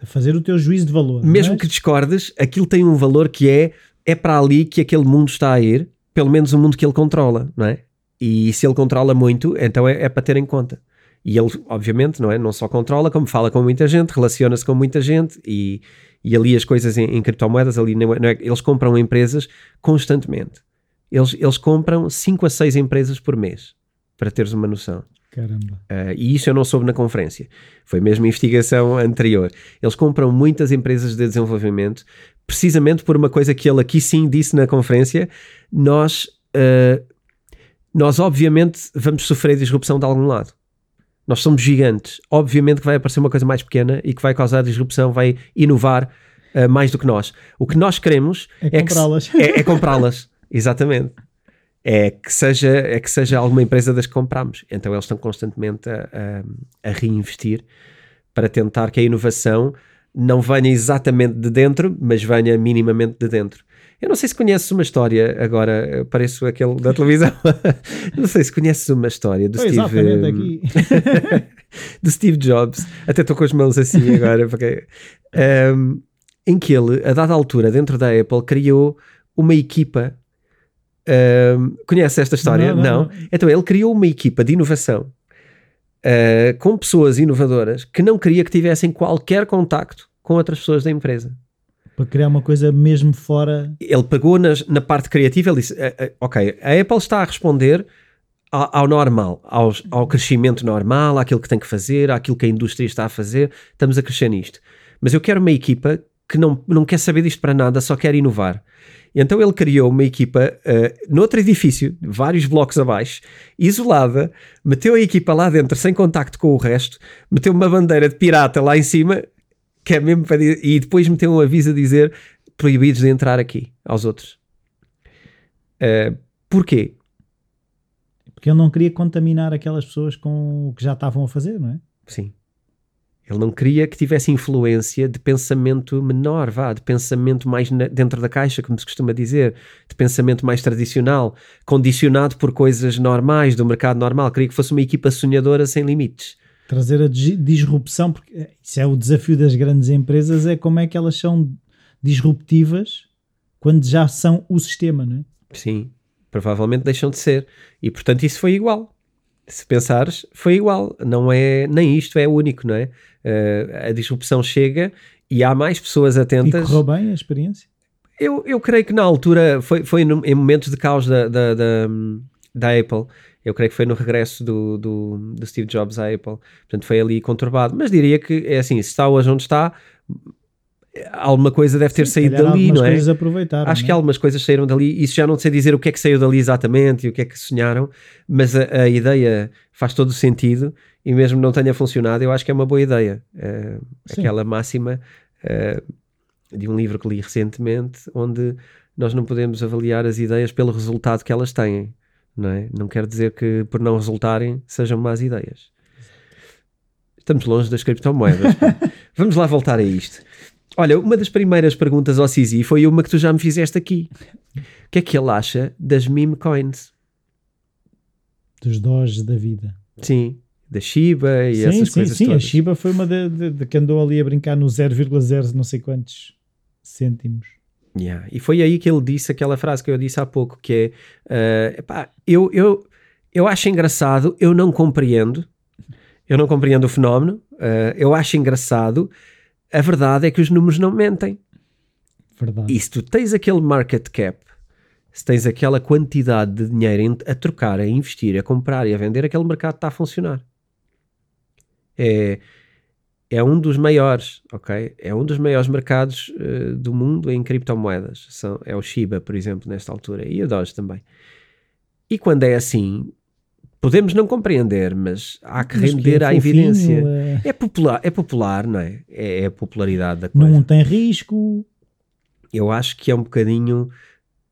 fazer o teu juízo de valor. mesmo mas- que discordes, aquilo tem um valor que é é para ali que aquele mundo está a ir, pelo menos o mundo que ele controla, não é? E se ele controla muito, então é, é para ter em conta. E ele, obviamente, não é? Não só controla, como fala com muita gente, relaciona-se com muita gente e, e ali as coisas em, em criptomoedas, ali não é- é- eles compram empresas constantemente. Eles, eles compram 5 a 6 empresas por mês, para teres uma noção. Caramba. Uh, e isso eu não soube na conferência. Foi mesmo investigação anterior. Eles compram muitas empresas de desenvolvimento, precisamente por uma coisa que ele aqui sim disse na conferência. Nós, uh, nós obviamente vamos sofrer disrupção de algum lado. Nós somos gigantes. Obviamente que vai aparecer uma coisa mais pequena e que vai causar disrupção, vai inovar uh, mais do que nós. O que nós queremos É se- comprá-las. é, é comprá-las, exatamente. É que, seja, é que seja alguma empresa das que compramos. Então eles estão constantemente a, a- a reinvestir para tentar que a inovação não venha exatamente de dentro, mas venha minimamente de dentro. Eu não sei se conheces uma história, agora pareço aquele da televisão. não sei se conheces uma história do Foi Steve, exatamente aqui. do Steve Jobs, até estou com as mãos assim agora, porque, um, em que ele, a dada altura, dentro da Apple, criou uma equipa. um, conhece esta história? Não, não, não. Então, ele criou uma equipa de inovação uh, com pessoas inovadoras que não queria que tivessem qualquer contacto com outras pessoas da empresa. Para criar uma coisa mesmo fora. Ele pegou nas- na parte criativa, ele disse: "Eh, eh, Ok, a Apple está a responder ao, ao normal, aos- ao crescimento normal, àquilo que tem que fazer, àquilo que a indústria está a fazer, estamos a crescer nisto. Mas eu quero uma equipa que não, não quer saber disto para nada, só quer inovar. Então ele criou uma equipa uh, noutro edifício, vários blocos abaixo, isolada, meteu a equipa lá dentro sem contacto com o resto, meteu uma bandeira de pirata lá em cima, que é mesmo para dizer, e depois meteu um aviso a dizer proibidos de entrar aqui aos outros. Uh, porquê? Porque ele não queria contaminar aquelas pessoas com o que já estavam a fazer, não é? Sim. Ele não queria que tivesse influência de pensamento menor, vá, de pensamento mais na- dentro da caixa, como se costuma dizer, de pensamento mais tradicional, condicionado por coisas normais do mercado normal. Queria que fosse uma equipa sonhadora sem limites. Trazer a dis- disrupção, porque eh, isso é o desafio das grandes empresas, é como é que elas são disruptivas quando já são o sistema, não é? Sim, provavelmente deixam de ser. E portanto isso foi igual. Se pensares, foi igual. Não é, nem isto é único, não é? Eh, a disrupção chega e há mais pessoas E atentas. correu bem a experiência. Eu, eu creio que na altura foi, foi em momentos de caos da, da, da, da Apple. Eu creio que foi no regresso do, do, do Steve Jobs à Apple. Portanto, foi ali conturbado. Mas diria que é assim: se está hoje onde está, alguma coisa deve ter Sim, saído dali, não é? Acho que não é? algumas coisas saíram dali, isso já não sei dizer o que é que saiu dali exatamente e o que é que sonharam, mas a, a ideia faz todo o sentido e mesmo não tenha funcionado, eu acho que é uma boa ideia. Sim. aquela máxima eh, de um livro que li recentemente, onde nós não podemos avaliar as ideias pelo resultado que elas têm, não é? Não quer dizer que por não resultarem sejam más ideias. Estamos longe das criptomoedas. Vamos lá voltar a isto. Olha, uma das primeiras perguntas ao Sisi foi uma que tu já me fizeste aqui. O que é que ele acha das meme coins? Dos dós da vida. Sim, da Shiba e sim, essas sim, coisas sim. A todas. Shiba foi uma de, de- de que andou ali a brincar no 0,0 não sei quantos cêntimos. Yeah. E foi aí que ele disse aquela frase que eu disse há pouco, que é, eh, epá, eu, eu, eu acho engraçado, eu não compreendo, eu não compreendo o fenómeno, eh, eu acho engraçado, a verdade é que os números não mentem. Verdade. E se tu tens aquele market cap, se tens aquela quantidade de dinheiro a trocar, a investir, a comprar e a vender, aquele mercado está a funcionar. É, é um dos maiores, ok? É um dos maiores mercados eh, do mundo em criptomoedas. São, é o Shiba, por exemplo, nesta altura, e o Doge também. E quando é assim, podemos não compreender, mas há que Mas render é à fofinho, evidência. é- É popular, é popular, não é? É, é a popularidade da coisa não tem risco. eu acho que é um bocadinho.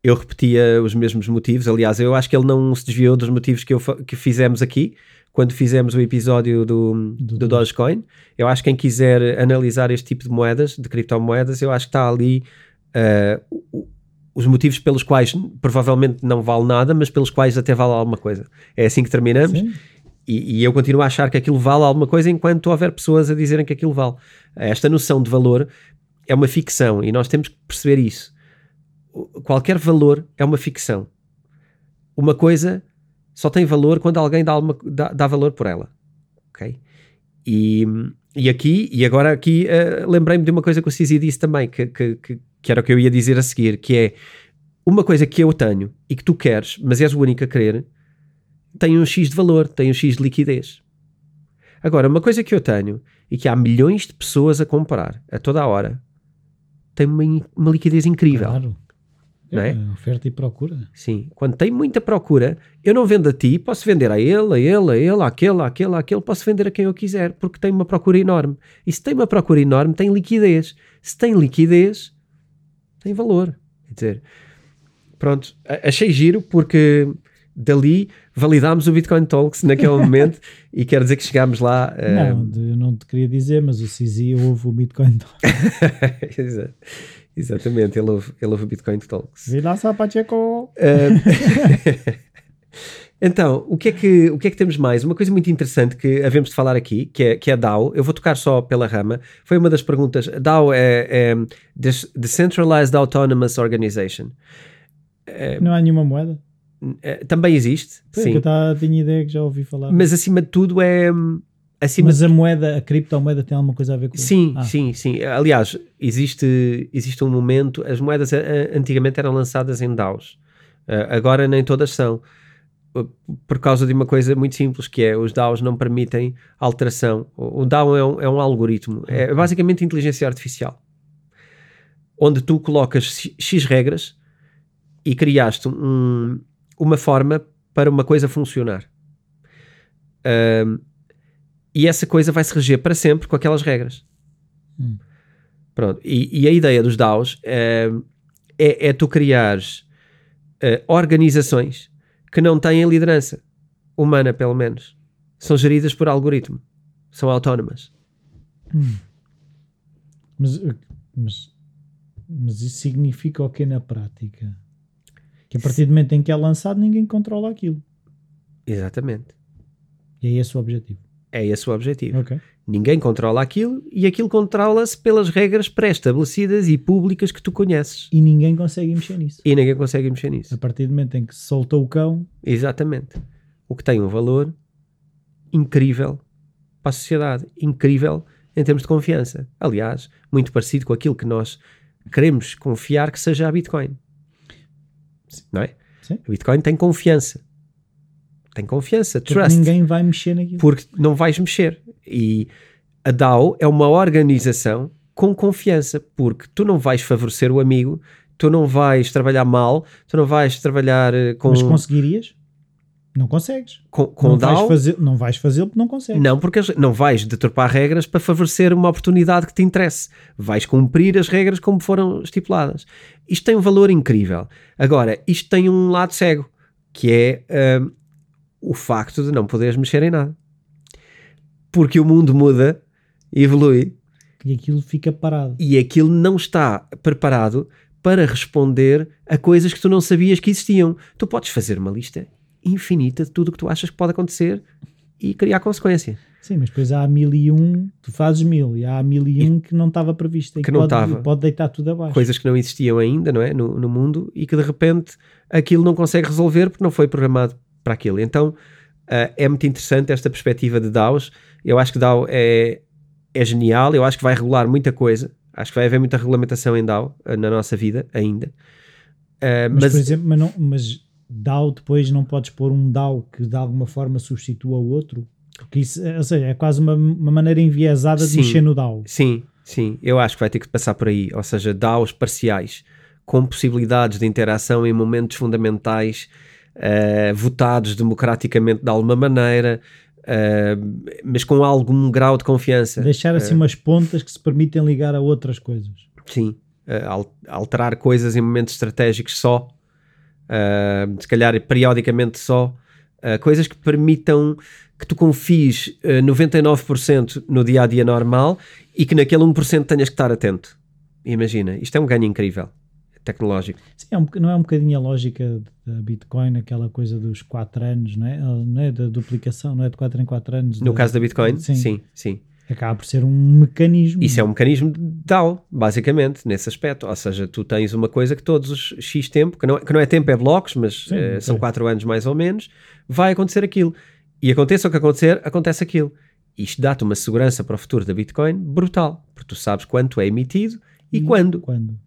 Eu repetia os mesmos motivos. Aliás, eu acho que ele não se desviou dos motivos que, eu, que fizemos aqui quando fizemos o episódio do, Do do Dogecoin. Eu acho que quem quiser analisar este tipo de moedas, de criptomoedas, eu acho que está ali o- os motivos pelos quais provavelmente não vale nada, mas pelos quais até vale alguma coisa. É assim que terminamos. Sim. E, e eu continuo a achar que aquilo vale alguma coisa enquanto houver pessoas a dizerem que aquilo vale. Esta noção de valor é uma ficção e nós temos que perceber isso. Qualquer valor é uma ficção. Uma coisa só tem valor quando alguém dá, alguma- dá- dá valor por ela. Ok? E, e aqui, e agora aqui, eh, lembrei-me de uma coisa que o Cizi disse também, que, que, que, que era o que eu ia dizer a seguir, que é uma coisa que eu tenho e que tu queres, mas és o único a querer, tem um X de valor, tem um X de liquidez. Agora, uma coisa que eu tenho e que há milhões de pessoas a comprar a toda a hora, tem uma, uma liquidez incrível. Claro. Não é? Oferta e procura. Sim, quando tem muita procura, eu não vendo a ti, posso vender a ele, a ele, a ele, àquele, àquele, àquele, posso vender a quem eu quiser, porque tem uma procura enorme. E se tem uma procura enorme, tem liquidez. Se tem liquidez, tem valor. Quer dizer, pronto, achei giro porque dali validámos o Bitcoin Talks naquele momento e quero dizer que chegámos lá. eh, Não, eu não te queria dizer, mas o Cizi ouve o Bitcoin Talk. Exa- Exatamente, ele ouve, ele ouve o Bitcoin Talks. Vila Pacheco. Uh, então, o que, é que, o que é que temos mais? Uma coisa muito interessante que havemos de falar aqui, que é, que é a DAO, eu vou tocar só pela rama, foi uma das perguntas. A DAO é, é Decentralized Autonomous Organization. Não há nenhuma moeda? Eh, também existe, que sim, eu tava, tinha ideia que já ouvi falar. Mas acima de tudo é. Acima a moeda, a criptomoeda tem alguma coisa a ver com Sim, Ah, sim, sim. Aliás, existe, existe um momento, as moedas eh, antigamente eram lançadas em DAOs. Eh, agora nem todas são. Eh, Por causa de uma coisa muito simples, que é os DAOs não permitem alteração. O DAO é um, é um algoritmo, é basicamente inteligência artificial. Onde tu colocas X- regras e criaste um- uma forma para uma coisa funcionar. Ahm, e essa coisa vai se reger para sempre com aquelas regras. Hum. Pronto. E, e a ideia dos DAOs eh, é, é tu criares eh, organizações que não têm liderança humana, pelo menos. São geridas por algoritmo. São autónomas. Hum. Mas, uh, mas, mas isso significa o que na prática? Que a partir do momento em que é lançado, ninguém controla aquilo. Exatamente. E é esse o objetivo. É esse o objetivo. Ok. Ninguém controla aquilo e aquilo controla-se pelas regras pré-estabelecidas e públicas que tu conheces. E ninguém consegue mexer nisso. E ninguém consegue mexer nisso. A partir do momento em que se soltou o cão, Exatamente. O que tem um valor incrível para a sociedade, incrível em termos de confiança. Aliás, muito parecido com aquilo que nós queremos confiar que seja a Bitcoin. Não é? Sim. A Bitcoin tem confiança. Tem confiança, porque trust, ninguém vai mexer naquilo. porque não vais mexer. E a DAO é uma organização com confiança, porque tu não vais favorecer o amigo, tu não vais trabalhar mal, tu não vais trabalhar uh, com. Mas conseguirias? Não consegues. Com, com não, DAO, vais fazer, não vais fazê-lo porque não consegues. Não, porque não vais deturpar regras para favorecer uma oportunidade que te interesse. Vais cumprir as regras como foram estipuladas. Isto tem um valor incrível. Agora, isto tem um lado cego, que é hum, o facto de não poderes mexer em nada. Porque o mundo muda, evolui, E aquilo fica parado. e aquilo não está preparado para responder a coisas que tu não sabias que existiam. Tu podes fazer uma lista infinita de tudo o que tu achas que pode acontecer e criar consequência. Sim, mas depois há mil e um, tu fazes mil, e há mil e um que não estava previsto. Que não pode, estava. Pode deitar tudo abaixo. coisas que não existiam ainda, não é? No, no mundo e que de repente aquilo não consegue resolver porque não foi programado para aquilo. Então ah, é muito interessante esta perspectiva de DAOs. Eu acho que DAO é, é genial, eu acho que vai regular muita coisa. Acho que vai haver muita regulamentação em DAO ah, na nossa vida ainda. Ah, Mas, mas por exemplo, mas, não, mas DAO depois não podes pôr um DAO que de alguma forma substitua o outro? Porque isso, é- ou seja, é quase uma, uma maneira enviesada de Sim. mexer no DAO. sim, sim, eu acho que vai ter que passar por aí. Ou seja, DAOs parciais com possibilidades de interação em momentos fundamentais, ah, votados democraticamente de alguma maneira, ah, mas com algum grau de confiança. Deixar assim umas pontas que se permitem ligar a outras coisas. Sim, uh, al- alterar coisas em momentos estratégicos só, uh, se calhar periodicamente só, uh, coisas que permitam que tu confies uh, 99% no dia a dia normal e que naquele 1% tenhas que estar atento. Imagina, isto é um ganho incrível tecnológico. Sim, é um, não é um bocadinho a lógica da Bitcoin, aquela coisa dos 4 anos, não é? Não é da duplicação, não é de 4 em 4 anos. No da- caso da Bitcoin, Sim. sim, sim. Acaba por ser um mecanismo. Isso é um mecanismo de DAO, basicamente, nesse aspecto. Ou seja, tu tens uma coisa que todos os X tempo, que não, é- que não é tempo, é blocos, mas Sim, eh, são sim. 4 anos mais ou menos, vai acontecer aquilo. E aconteça o que acontecer, acontece aquilo. Isto dá-te uma segurança para o futuro da Bitcoin brutal, porque tu sabes quanto é emitido e quando. Quando?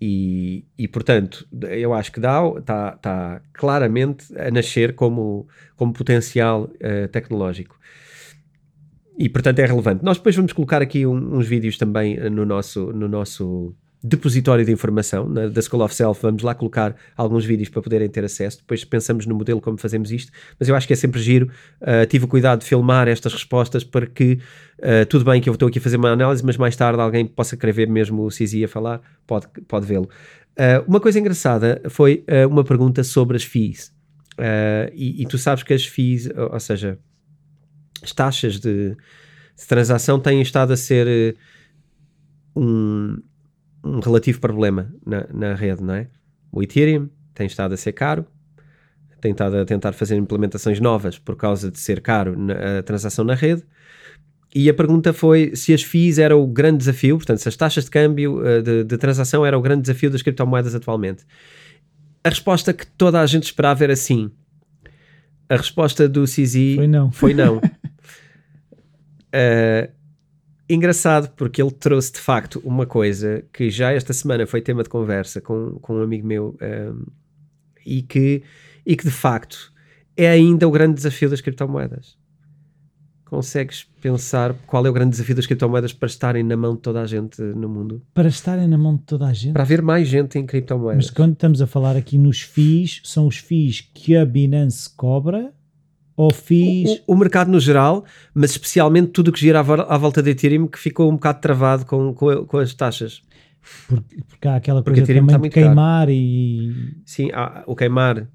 E, e, portanto, eu acho que DAO está tá claramente a nascer como, como potencial eh, tecnológico. E, portanto, é relevante. Nós depois vamos colocar aqui um- uns vídeos também eh, no nosso, no nosso depositório de informação na, da School of Self. Vamos lá colocar alguns vídeos para poderem ter acesso. Depois pensamos no modelo como fazemos isto. Mas eu acho que é sempre giro. Uh, tive o cuidado de filmar estas respostas para que, uh, tudo bem que eu estou aqui a fazer uma análise, mas mais tarde alguém possa querer ver mesmo o Cizi a falar, pode, pode vê-lo. Uh, uma coisa engraçada foi uma pergunta sobre as FIIs. E, e tu sabes que as FIIs, ou, ou seja, as taxas de, de transação têm estado a ser um, um relativo problema na, na rede, não é? O Ethereum tem estado a ser caro, tem estado a tentar fazer implementações novas por causa de ser caro na, a transação na rede. E a pergunta foi se as FIIs era o grande desafio, portanto, se as taxas de câmbio uh, de, de transação era o grande desafio das criptomoedas atualmente. A resposta que toda a gente esperava era sim. A resposta do CZ Foi não. foi não. Uh, engraçado porque ele trouxe de facto uma coisa que já esta semana foi tema de conversa com, com um amigo meu um, e, que, e que de facto é ainda o grande desafio das criptomoedas. Consegues pensar qual é o grande desafio das criptomoedas para estarem na mão de toda a gente no mundo? Para estarem na mão de toda a gente. Para haver mais gente em criptomoedas. Mas quando estamos a falar aqui nos FIIs, são os FIIs que a Binance cobra ou FIIs. O, o mercado no geral, mas especialmente tudo o que gira à, à volta de Ethereum, que ficou um bocado travado com, com, com as taxas. Porque, porque há aquela Porque coisa Ethereum também de queimar e. Sim, há- o queimar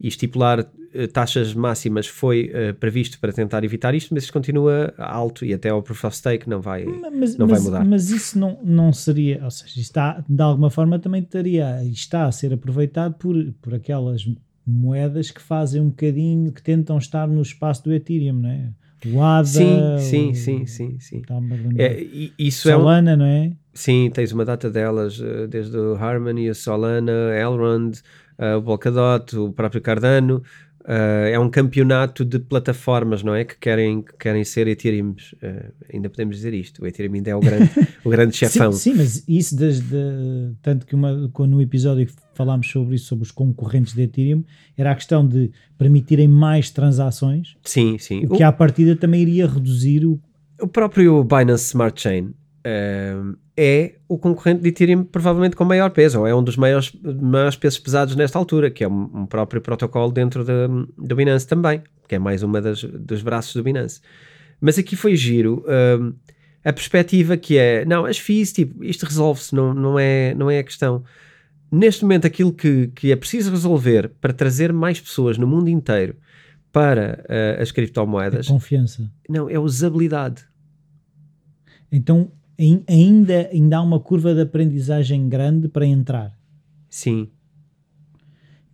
e estipular eh, taxas máximas foi eh, previsto para tentar evitar isto, mas isto continua alto e até o Proof of Stake não vai. Mas, não vai mas- mudar. mas isso não, não seria, ou seja, isto está, de alguma forma também estaria, está a ser aproveitado por, por aquelas moedas que fazem um bocadinho, que tentam estar no espaço do Ethereum, não é? O ADA, Sim, sim, o- sim, sim, sim. a. É, isso é um, Solana, não é? Sim, tens uma data delas, eh, desde o Harmony, o Solana, Elrond, eh, o Polkadot, o próprio Cardano. Eh, é um campeonato de plataformas, não é? Que querem, que querem ser Ethereum. ainda podemos dizer isto. O Ethereum ainda é o grande, o grande chefão. Sim, sim, mas isso desde tanto que uma, no episódio que falámos sobre isso, sobre os concorrentes de Ethereum, era a questão de permitirem mais transações, Sim, sim. o que à partida também iria reduzir o. O próprio Binance Smart Chain uh, é o concorrente de Ethereum provavelmente com maior peso, ou é um dos maiores, maiores pesos pesados nesta altura, que é um, um próprio protocolo dentro de, do Binance também, que é mais uma das, dos braços do Binance. Mas aqui foi giro uh, a perspectiva que é, não, as FIIs, tipo, isto resolve-se, não, não, é, não é a questão. Neste momento, aquilo que, que é preciso resolver para trazer mais pessoas no mundo inteiro para uh, as criptomoedas... É confiança. Não, é usabilidade. Então, ainda, ainda há uma curva de aprendizagem grande para entrar. Sim.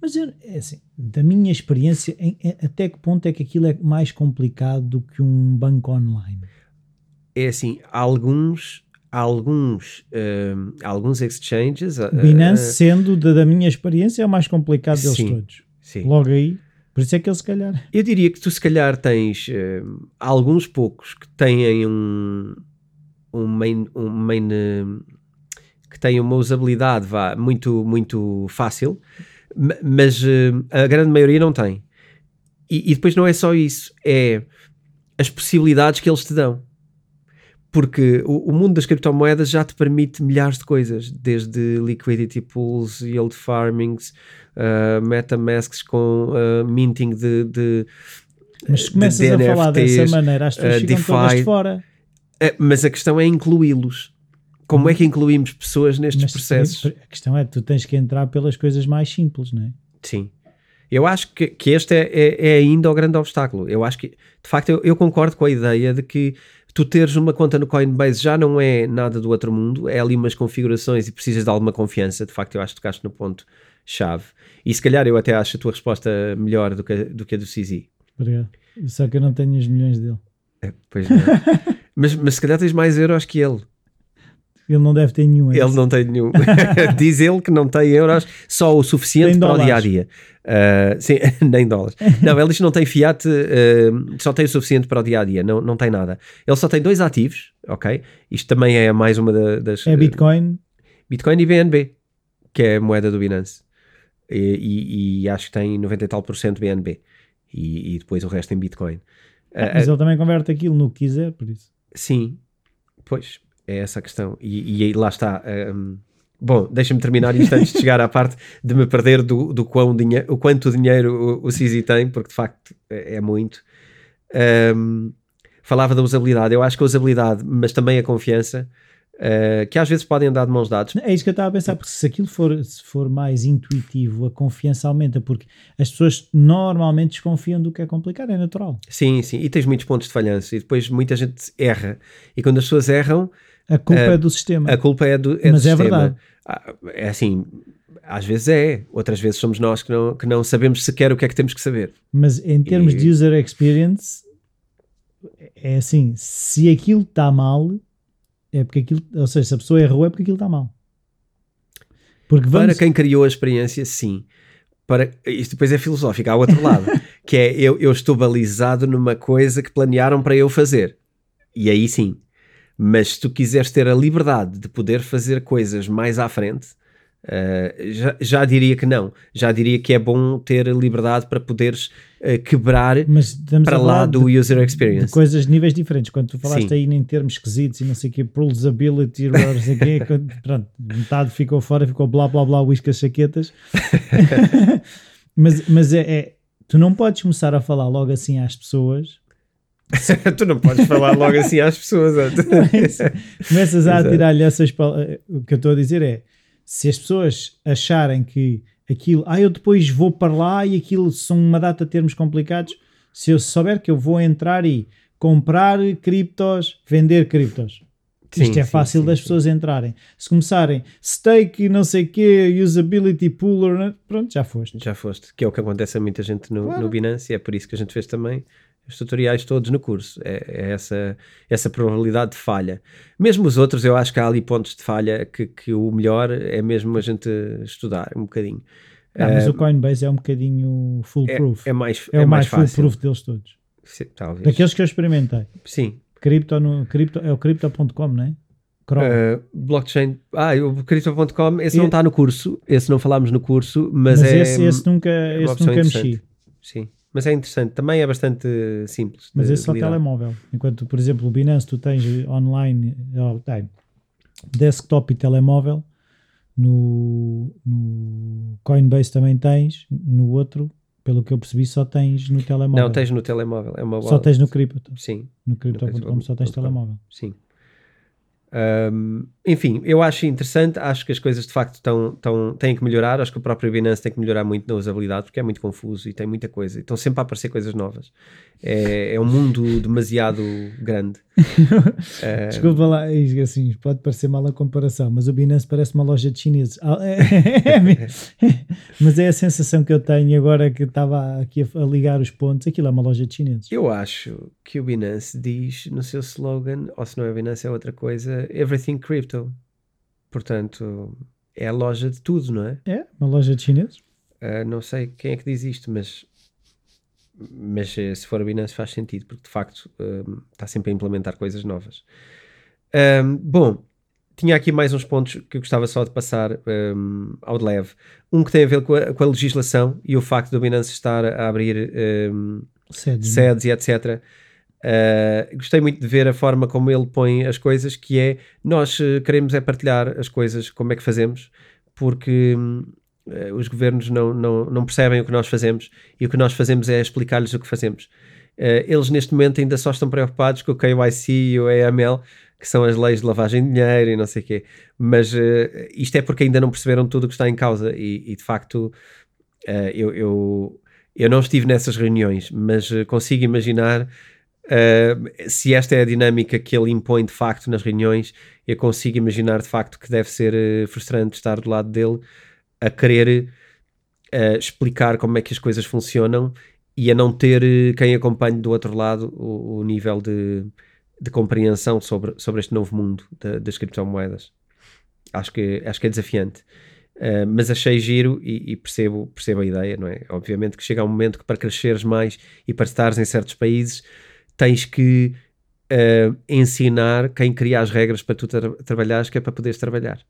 Mas eu, é assim, da minha experiência, em, até que ponto é que aquilo é mais complicado do que um banco online? É assim, alguns alguns uh, alguns exchanges uh, Binance uh, sendo da, da, minha experiência é o mais complicado deles sim, todos sim. logo aí por isso é que ele se calhar eu diria que tu se calhar tens alguns poucos que têm um um main, um main que tem uma usabilidade vá, muito, muito fácil, mas uh, a grande maioria não tem. E, e, depois não é só isso, é as possibilidades que eles te dão. Porque o, o, mundo das criptomoedas já te permite milhares de coisas, desde liquidity pools, yield farmings, uh, metamasks com uh, minting de, de Mas se começas de, a falar dessa maneira, as pessoas uh, ficam DeFi, todas de fora. É, mas a questão é incluí-los. Como é que incluímos pessoas nestes mas, processos? A questão é, tu tens que entrar pelas coisas mais simples, não é? Sim. Eu acho que, que este é, é, é, ainda o grande obstáculo. Eu acho que, de facto, eu, eu, concordo com a ideia de que tu teres uma conta no Coinbase já não é nada do outro mundo, é ali umas configurações e precisas de alguma confiança. De facto, eu acho que tocaste no ponto-chave. E se calhar eu até acho a tua resposta melhor do que, do que a do CZ. Obrigado. Só que eu não tenho os milhões dele. É, pois não. Mas, mas se calhar tens mais euros que ele. Ele não deve ter nenhum. É ele não tem nenhum. Diz ele que não tem euros, só o suficiente para o dia a dia. Uh, sim, nem dólares. Não, ele diz que não tem fiat, uh, só tem o suficiente para o dia a dia, não, não tem nada. Ele só tem dois ativos, ok? Isto também é mais uma das. É Bitcoin? Bitcoin e BNB, que é a moeda do Binance. E, e, e acho que tem 90 e tal por cento BNB. E, e depois o resto em Bitcoin. Ah, mas ele também converte aquilo no que quiser, por isso. Sim, pois, é essa a questão. E, e aí lá está. Um, bom, deixa-me terminar isto antes de chegar à parte de me perder do, do quão dinhe o quanto dinheiro o, Sisi tem, porque de facto é, é muito. Um, falava da usabilidade, eu acho que a usabilidade, mas também a confiança, Uh, que às vezes podem andar de mãos dadas. É isso que eu estava a pensar, porque se aquilo for, se for mais intuitivo, a confiança aumenta, porque as pessoas normalmente desconfiam do que é complicado, é natural. Sim, sim, e tens muitos pontos de falhança, e depois muita gente erra, e quando as pessoas erram. A culpa uh, é do sistema. A culpa é do, é Mas do é sistema. verdade. Ah, é assim, às vezes é, outras vezes somos nós que não, que não sabemos sequer o que é que temos que saber. Mas em termos e... de user experience, é assim, se aquilo está mal é porque aquilo, ou seja, se a pessoa errou é porque aquilo está mal. Porque vamos... Para quem criou a experiência, sim. Para, isto depois é filosófico, há outro lado, que é eu, eu estou balizado numa coisa que planearam para eu fazer. E aí sim. Mas se tu quiseres ter a liberdade de poder fazer coisas mais à frente, Uh, já, já, diria que não. Já diria que é bom ter liberdade para poderes uh, quebrar para lá do de, user experience. De coisas de níveis diferentes. Quando tu falaste Sim. aí em termos esquisitos e não sei o que, pulsability, não sei quê, pronto, metade ficou fora, ficou blá blá blá, whiskas chaquetas. mas mas é, é, tu não podes começar a falar logo assim às pessoas tu não podes falar logo assim às pessoas. É Começas a atirar-lhe essas palavras. O que eu estou a dizer é se as pessoas acharem que aquilo, ah, eu depois vou para lá e aquilo são uma data de termos complicados, se eu souber que eu vou entrar e comprar criptos, vender criptos. Sim, Isto é sim, fácil sim, das pessoas entrarem. Se começarem stake, não sei o quê, usability pooler, pronto, já foste. Já foste, que é o que acontece a muita gente no, claro. no Binance e é por isso que a gente fez também os tutoriais todos no curso. É, é, essa, essa probabilidade de falha. Mesmo os outros, eu acho que há ali pontos de falha que, que o melhor é mesmo a gente estudar um bocadinho. Não, mas uh, o Coinbase é um bocadinho foolproof. É, é mais É, é o mais, mais foolproof deles todos. Sim, talvez. Daqueles que eu experimentei. Sim. Cripto no, cripto, é o crypto.com, não é? Uh, blockchain, ah, o crypto.com, esse e... não está no curso, esse não falámos no curso, mas, mas é. Esse, esse nunca, é esse nunca mexi. Sim mas é interessante. Também é bastante simples. Mas esse de só lidar. telemóvel. Enquanto, por exemplo, o Binance tu tens online, oh, tem desktop e telemóvel. No, no Coinbase também tens. No outro, pelo que eu percebi, só tens no telemóvel. Não, tens no telemóvel. É uma Só wallet. tens no cripto. Sim, No crypto.com só tens telemóvel. sim. Ahm, enfim, eu acho interessante, acho que as coisas de facto estão, estão, têm que melhorar, acho que o próprio Binance tem que melhorar muito na usabilidade porque é muito confuso e tem muita coisa, e estão sempre a aparecer coisas novas. É, é um mundo demasiado grande. Eh, Desculpa lá, isto, assim, pode parecer mal a comparação, mas o Binance parece uma loja de chineses. Ah, é- é- mas é a sensação que eu tenho agora que estava aqui a, a ligar os pontos. Aquilo é uma loja de chineses. Eu acho que o Binance diz no seu slogan, ou se não é Binance é outra coisa, Everything Crypto. Portanto, é a loja de tudo, não é? É, uma loja de chineses. Uh, não sei quem é que diz isto, mas, mas eh, se for a Binance faz sentido, porque de facto um, está sempre a implementar coisas novas. Um, bom, tinha aqui mais uns pontos que eu gostava só de passar um, ao de leve. Um que tem a ver com a, com a legislação e o facto do Binance estar a abrir um, Sedes. sedes e etc. Uh, gostei muito de ver a forma como ele põe as coisas, que é nós eh, queremos é partilhar as coisas, como é que fazemos, porque eh, os governos não, não, não percebem o que nós fazemos e o que nós fazemos é explicar-lhes o que fazemos. Eh, eles neste momento ainda só estão preocupados com o KYC e o AML, que são as leis de lavagem de dinheiro e não sei o quê, mas isto é porque ainda não perceberam tudo o que está em causa e, e, de facto eu, eu, eu não estive nessas reuniões, mas consigo imaginar Uh, se esta é a dinâmica que ele impõe de facto nas reuniões, eu consigo imaginar de facto que deve ser uh, frustrante estar do lado dele a querer uh, explicar como é que as coisas funcionam e a não ter quem acompanhe do outro lado o, o nível de, de, compreensão sobre, sobre este novo mundo da, das criptomoedas. Acho que, acho que é desafiante. mas achei giro e, e percebo, percebo a ideia, não é? Obviamente que chega um momento que para cresceres mais e para estares em certos países tens que uh, ensinar quem cria as regras para tu tra trabalhares, que é para poderes trabalhar.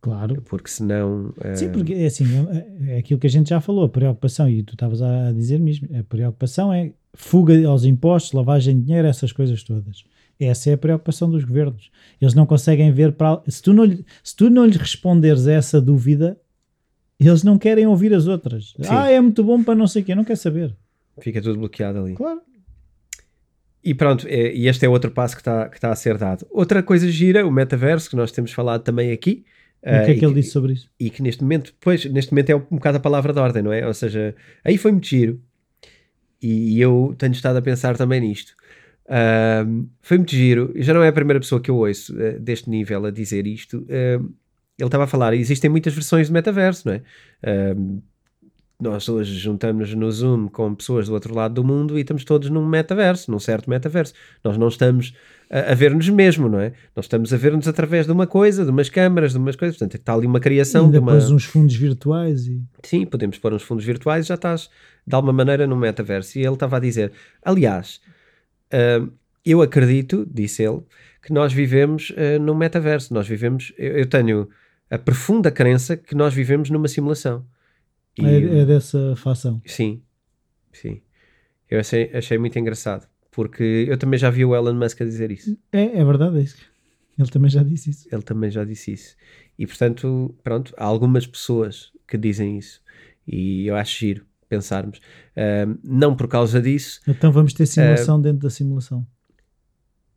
Claro. Porque senão. Uh... Sim, porque é assim, é, é aquilo que a gente já falou, a preocupação, e tu estavas a dizer mesmo, a preocupação é fuga aos impostos, lavagem de dinheiro, essas coisas todas. Essa é a preocupação dos governos. Eles não conseguem ver para. Se tu não, se tu não lhes responderes a essa dúvida, eles não querem ouvir as outras. Sim. Ah, é muito bom para não sei o quê, não quer saber. Fica tudo bloqueado ali. Claro. E pronto, é, e este é outro passo que está que tá a ser dado. Outra coisa gira, o metaverso, que nós temos falado também aqui. E o que é que ele disse sobre isso? E que neste momento, pois, neste momento é um, bocado a palavra de ordem, não é? Ou seja, aí foi muito giro. E eu tenho estado a pensar também nisto. Uh, foi muito giro, já não é a primeira pessoa que eu ouço uh, deste nível a dizer isto. Ele estava a falar, existem muitas versões de metaverso, não é? Nós hoje juntamos no Zoom com pessoas do outro lado do mundo e estamos todos num metaverso, num certo metaverso. Nós não estamos a, a ver-nos mesmo, não é? Nós estamos a ver-nos através de uma coisa, de umas câmaras, de umas coisas. Portanto, está ali uma criação e de uma. uns fundos virtuais e. Sim, podemos pôr uns fundos virtuais e já estás de alguma maneira no metaverso. E ele estava a dizer, aliás, uh, eu acredito, disse ele, que nós vivemos uh, num metaverso. Nós vivemos. Eu, eu tenho a profunda crença que nós vivemos numa simulação. E, é, é, dessa fação. Sim, sim. Eu achei, achei muito engraçado, porque eu também já vi o Elon Musk a dizer isso. É, é verdade, é isso. Ele também já disse isso. Ele também já disse isso. E portanto, pronto, há algumas pessoas que dizem isso. E eu acho giro pensarmos. Uh, não por causa disso. Então vamos ter simulação uh, dentro da simulação.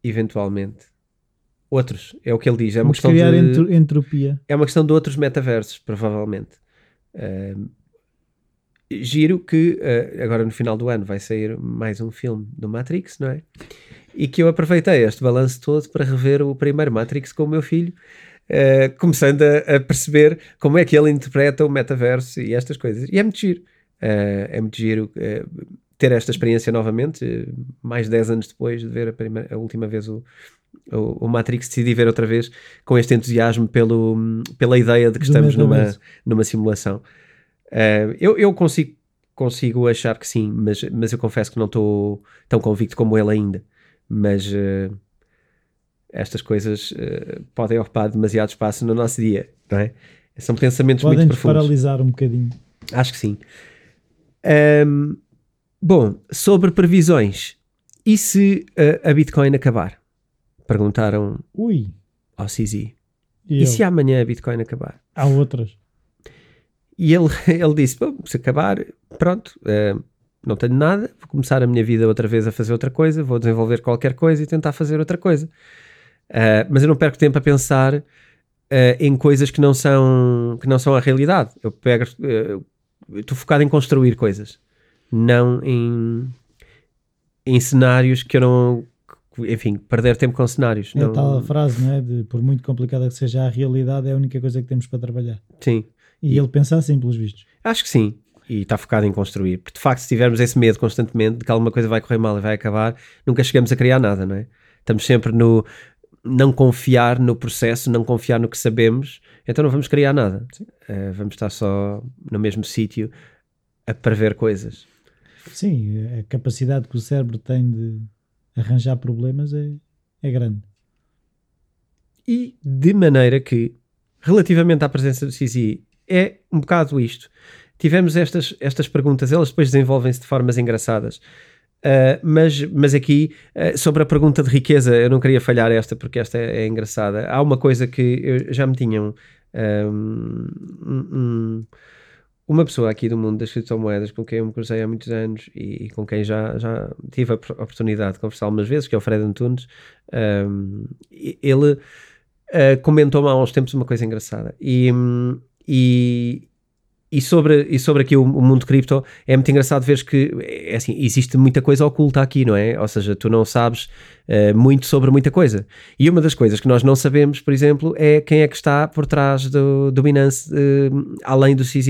Eventualmente. Outros, é o que ele diz. É uma vamos questão criar de, entropia. É uma questão de outros metaversos, provavelmente. Uh, giro que uh, agora no final do ano vai sair mais um filme do Matrix, não é? E que eu aproveitei este balanço todo para rever o primeiro Matrix com o meu filho, uh, começando a, a, perceber como é que ele interpreta o metaverso e estas coisas. E é muito giro. Uh, é muito giro ter esta experiência novamente, mais de 10 anos depois de ver a, primeira, a última vez o, o, o, Matrix, decidi ver outra vez com este entusiasmo pelo, pela ideia de que Do estamos numa, numa simulação. Uh, eu, eu consigo, consigo achar que sim, mas, mas eu confesso que não estou tão convicto como ele ainda. Mas uh, estas coisas uh, podem ocupar demasiado espaço no nosso dia, não é? São pensamentos Podem muito profundos. paralisar um bocadinho. Acho que sim. Um, Bom, sobre previsões. E se uh, a Bitcoin acabar? Perguntaram Ui. ao CZ. E E se amanhã a Bitcoin acabar? Há outras. E ele, ele disse: Bom, se acabar, pronto, eh, não tenho nada, vou começar a minha vida outra vez a fazer outra coisa, vou desenvolver qualquer coisa e tentar fazer outra coisa. Eh, mas eu não perco tempo a pensar eh, em coisas que não são que não são a realidade. Eu pego, estou focado em construir coisas, não em, em cenários que eu não. Enfim, perder tempo com cenários. É não, a tal frase, não é? De por muito complicada que seja a realidade, é a única coisa que temos para trabalhar. Sim. E, E- ele pensa assim, pelos vistos. Acho que sim. E está focado em construir. Porque de facto, se tivermos esse medo constantemente de que alguma coisa vai correr mal e vai acabar, nunca chegamos a criar nada, não é? Estamos sempre no não confiar no processo, não confiar no que sabemos, então não vamos criar nada. Eh, vamos estar só no mesmo sítio a prever coisas. Sim, a capacidade que o cérebro tem de arranjar problemas é, é grande. E de maneira que, relativamente à presença do CZ, é um bocado isto. Tivemos estas, estas perguntas, elas depois desenvolvem-se de formas engraçadas. Uh, mas, mas aqui, uh, sobre a pergunta de riqueza, eu não queria falhar esta porque esta é, é engraçada. Há uma coisa que já me tinham. Um, um, uma pessoa aqui do mundo das criptomoedas com quem eu me cruzei há muitos anos e, e com quem já, já tive a oportunidade de conversar algumas vezes, que é o Fred Antunes, um, ele uh, comentou-me há uns tempos uma coisa engraçada. E, hum, e, e sobre, e sobre aqui o, o mundo cripto, é muito engraçado ver que é assim, existe muita coisa oculta aqui, não é? Ou seja, tu não sabes uh, muito sobre muita coisa. E uma das coisas que nós não sabemos, por exemplo, é quem é que está por trás do, do Binance uh, além do CZ.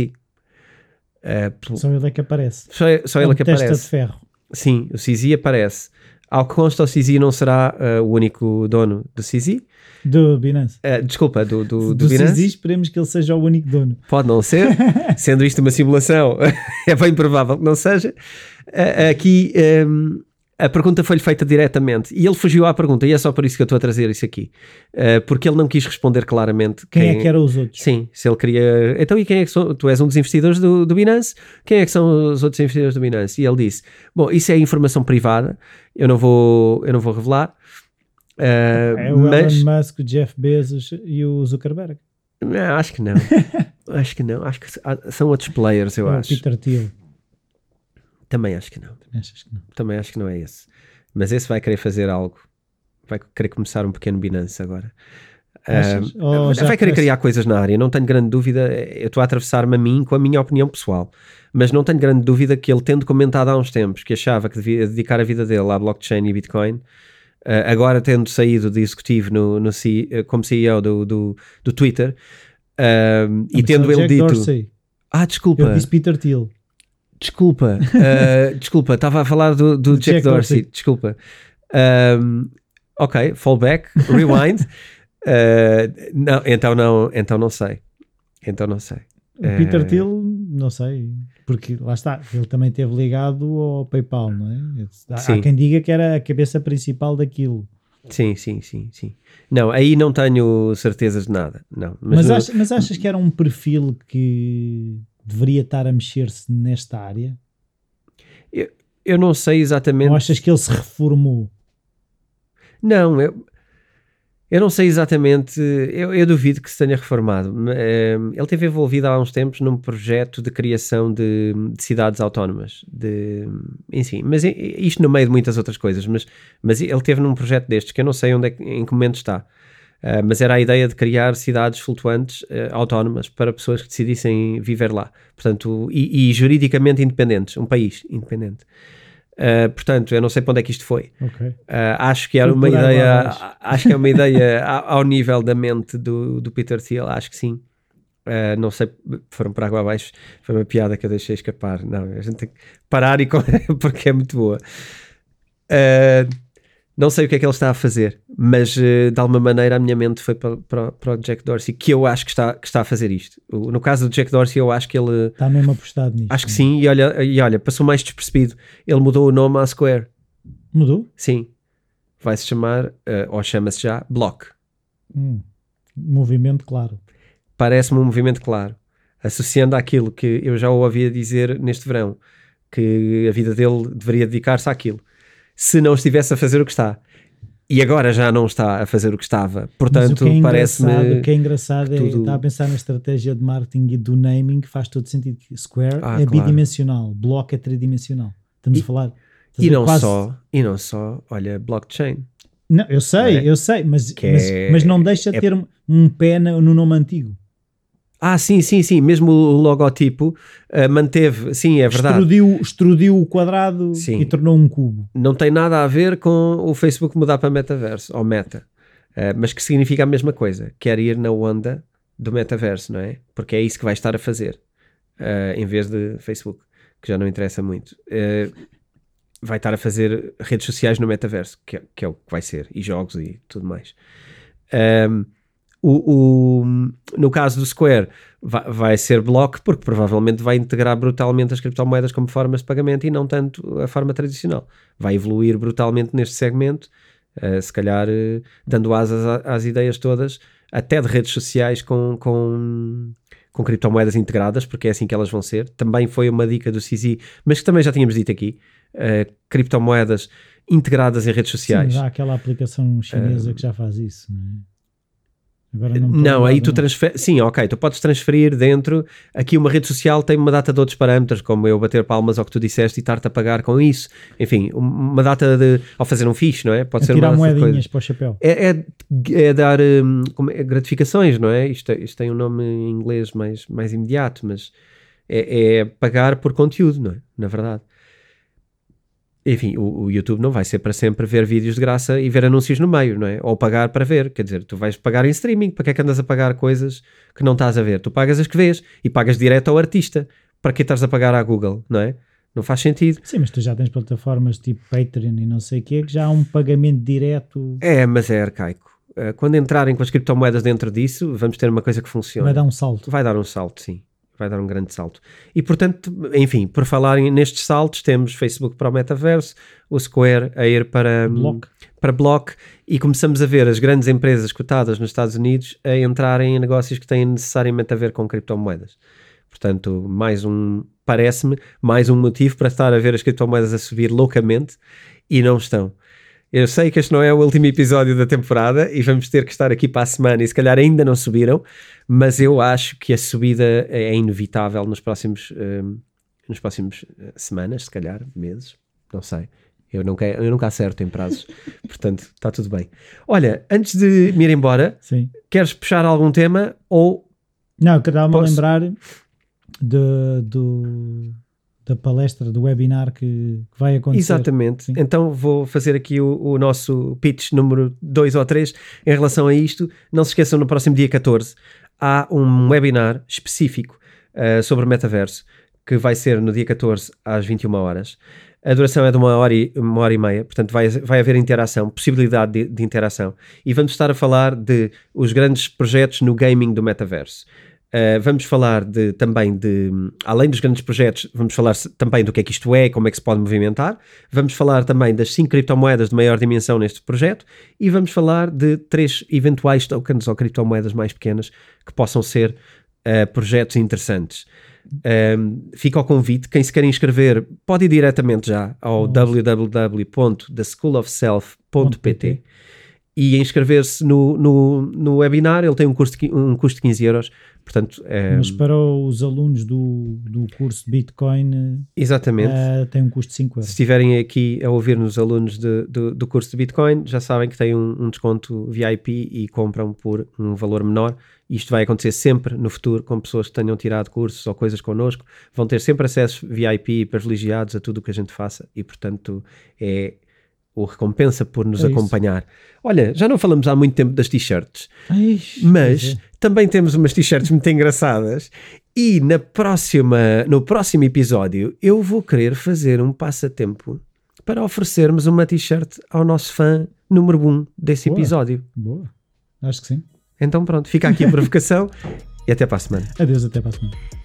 Uh, pelo- Só ele é que aparece. só, só É ele um que testa aparece. de ferro. Sim, o CZ aparece. Ao que consta, o CZ não será uh, o único dono do CZ. Do Binance. Uh, desculpa, do, do, do, Do Binance. CZ, esperemos que ele seja o único dono. Pode não ser, sendo isto uma simulação, é bem provável que não seja. Uh, aqui um, a pergunta foi-lhe feita diretamente e ele fugiu à pergunta, e é só por isso que eu estou a trazer isso aqui, Uh, porque ele não quis responder claramente Quem, é que eram os outros? Sim, se ele queria. Então, e quem é que são? Tu és um dos investidores do, do Binance? Quem é que são os outros investidores do Binance? E ele disse: Bom, isso é informação privada, eu não vou, eu não vou revelar. Uh, É o mas Elon Musk, o Jeff Bezos e o Zuckerberg. não, acho que não. acho que não. Acho que são outros players, eu É acho. Peter Thiel. Também acho que não. Achas que não? Também acho que não é esse. Mas esse vai querer fazer algo. Vai querer começar um pequeno Binance agora. Ah, já vai querer criar coisas na área, não tenho grande dúvida. Eu estou a atravessar-me a mim com a minha opinião pessoal, mas não tenho grande dúvida que ele, tendo comentado há uns tempos que achava que devia dedicar a vida dele à blockchain e Bitcoin, ah, agora tendo saído de executivo no, no C- eh, como CEO do, do, do Twitter ah, e tendo é ele Jack dito: Dorsey. Ah, desculpa, Eu disse Peter Thiel. Desculpa, ah, desculpa, estava a falar do, do Jack, Jack Dorsey, Dorsey. desculpa. Um, ok, fallback, rewind. Uh, não, então não, então não sei. Então não sei. O Peter Eh, Thiel, não sei, porque lá está, ele também esteve ligado ao PayPal, não é? Há, há quem diga que era a cabeça principal daquilo. Sim, sim, sim, sim. Não, aí não tenho certezas de nada. Não, mas, Mas, eu- ach- mas achas que era um perfil que deveria estar a mexer-se nesta área? eu não sei exatamente. Ou achas que ele se reformou? Não, eu, eu não sei exatamente. Eu, eu duvido que se tenha reformado. Eh, Ele esteve envolvido há uns tempos num projeto de criação de, de cidades autónomas. De, enfim, mas isto no meio de muitas outras coisas. Mas, mas ele esteve num projeto destes que eu não sei onde é, em que momento está. Eh, mas era a ideia de criar cidades flutuantes eh, autónomas para pessoas que decidissem viver lá. Portanto, e, e juridicamente independentes. Um país independente. Eh, portanto, eu não sei para onde é que isto foi. Ok. Uh, acho que era uma ideia, acho que é uma ideia ao nível da mente do, do Peter Thiel, acho que sim. Uh, não sei, foram para água abaixo, foi uma piada que eu deixei escapar. Não, a gente tem que parar e porque é muito boa. Uh, não sei o que é que ele está a fazer, mas uh, de alguma maneira a minha mente foi para, para, para o Jack Dorsey, que eu acho que está, que está a fazer isto. No caso do Jack Dorsey, eu acho que ele Está mesmo apostado nisto. acho que sim, e olha, e olha, passou mais despercebido. Ele mudou o nome à Square. Mudou? Sim. Vai se chamar, eh, ou chama-se já, Block. Hum. Movimento, claro. Parece-me um movimento claro. Associando àquilo que eu já o havia dizer neste verão. que a vida dele deveria dedicar-se àquilo. Se não estivesse a fazer o que está. E agora já não está a fazer o que estava. Portanto, é parece-me. O que é engraçado que é tudo- estar a pensar na estratégia de marketing e do naming, que faz todo sentido. Square Ah, é claro. bidimensional, bloco é tridimensional. Estamos E- a falar. E não, quase- só, e não só, olha, blockchain. Não, eu sei, não é? eu sei, mas, Que mas, é- mas não deixa de é- ter um, pé no nome antigo. Ah, sim, sim, sim. Mesmo o logotipo ah, manteve. Sim, é verdade. Extrudiu, extrudiu o quadrado Sim. e tornou um cubo. Não tem nada a ver com o Facebook mudar para metaverso ou meta. Ah, mas que significa a mesma coisa. Quer ir na onda do metaverso, não é? Porque é isso que vai estar a fazer. ah, em vez de Facebook, que já não interessa muito. Vai estar a fazer redes sociais no metaverso, que é, que é o que vai ser, e jogos e tudo mais. Ahm, o, o- no caso do Square, vai, vai ser bloco, porque provavelmente vai integrar brutalmente as criptomoedas como formas de pagamento e não tanto a forma tradicional. Vai evoluir brutalmente neste segmento, eh, se calhar eh, dando asas às ideias todas, até de redes sociais com, com, com criptomoedas integradas, porque é assim que elas vão ser. Também foi uma dica do CZ, mas que também já tínhamos dito aqui: eh, criptomoedas integradas em redes Sim, sociais. já há aquela aplicação chinesa que já faz isso, não é? Agora não, Não, aí tu transferes. Sim, ok, tu podes transferir dentro. Aqui uma rede social tem uma data de outros parâmetros, como eu bater palmas ao que tu disseste e estar-te a pagar com isso. Enfim, um- uma data de. ao fazer um fixe, não é? Pode ser uma tirar data de moedinhas para o chapéu. É, é, é dar como é, gratificações, não é? Isto, isto tem um nome em inglês mais, mais imediato, mas é, é pagar por conteúdo, não é? Na verdade. Enfim, o, o YouTube não vai ser para sempre ver vídeos de graça e ver anúncios no meio, não é? Ou pagar para ver. Quer dizer, tu vais pagar em streaming. Para que é que andas a pagar coisas que não estás a ver? Tu pagas as que vês e pagas direto ao artista. Para que estás a pagar à Google, não é? Não faz sentido. Sim, mas tu já tens plataformas tipo Patreon e não sei o quê, que já há um pagamento direto, É, mas é arcaico. Eh, Quando entrarem com as criptomoedas dentro disso, vamos ter uma coisa que funciona. vai dar um salto. Vai dar um salto, sim. Vai dar um grande salto. E portanto, enfim, por falarem nestes saltos, temos Facebook para o metaverso, o Square a ir para Block. para Block e começamos a ver as grandes empresas cotadas nos Estados Unidos a entrarem em negócios que têm necessariamente a ver com criptomoedas. Portanto, mais um, parece-me, mais um motivo para estar a ver as criptomoedas a subir loucamente e não estão. Eu sei que este não é o último episódio da temporada e vamos ter que estar aqui para a semana e se calhar ainda não subiram, mas eu acho que a subida é inevitável nos próximos, hum, nos próximos eh, semanas, se calhar, meses, não sei. Eu nunca, eu nunca acerto em prazos, portanto está tudo bem. Olha, antes de me ir embora, Sim. queres puxar algum tema ou Não, estava-me a Posso? lembrar de, do, da palestra, do webinar que, que vai acontecer. Exatamente. Sim. Então vou fazer aqui o, o nosso pitch número 2 ou 3 em relação a isto. Não se esqueçam, no próximo dia 14 há um webinar específico uh, sobre metaverso que vai ser no dia 14 às 21 horas. A duração é de uma hora e, uma hora e meia, portanto vai, vai haver interação, possibilidade de, de interação. E vamos estar a falar de os grandes projetos no gaming do metaverso. Uh, vamos falar de, também de, além dos grandes projetos, vamos falar também do que é que isto é, como é que se pode movimentar. Vamos falar também das cinco criptomoedas de maior dimensão neste projeto e vamos falar de três eventuais tokens ou criptomoedas mais pequenas que possam ser uh, projetos interessantes. Um, fica ao convite, quem se quer inscrever pode ir diretamente já ao www.theschoolofself.pt e inscrever-se no, no, no webinar, ele tem um custo, um custo de 15 euros, portanto, é, Mas para os alunos do, do curso de Bitcoin exatamente. eh, tem um custo de 5 Se euros. estiverem aqui a ouvir-nos alunos de- do, do curso de Bitcoin, já sabem que têm um, um desconto VIP e compram por um valor menor. Isto vai acontecer sempre no futuro com pessoas que tenham tirado cursos ou coisas connosco. Vão ter sempre acesso VIP e privilegiados a tudo o que a gente faça e, portanto, é o recompensa por nos É isso. acompanhar. Olha, já não falamos há muito tempo das t-shirts. Mas é. também temos umas t-shirts muito engraçadas e na próxima, no próximo episódio eu vou querer fazer um passatempo para oferecermos uma t-shirt ao nosso fã número 1 um desse Boa. episódio. Boa. Acho que sim. Então pronto, fica aqui a provocação e até para a semana. Adeus, até para a semana.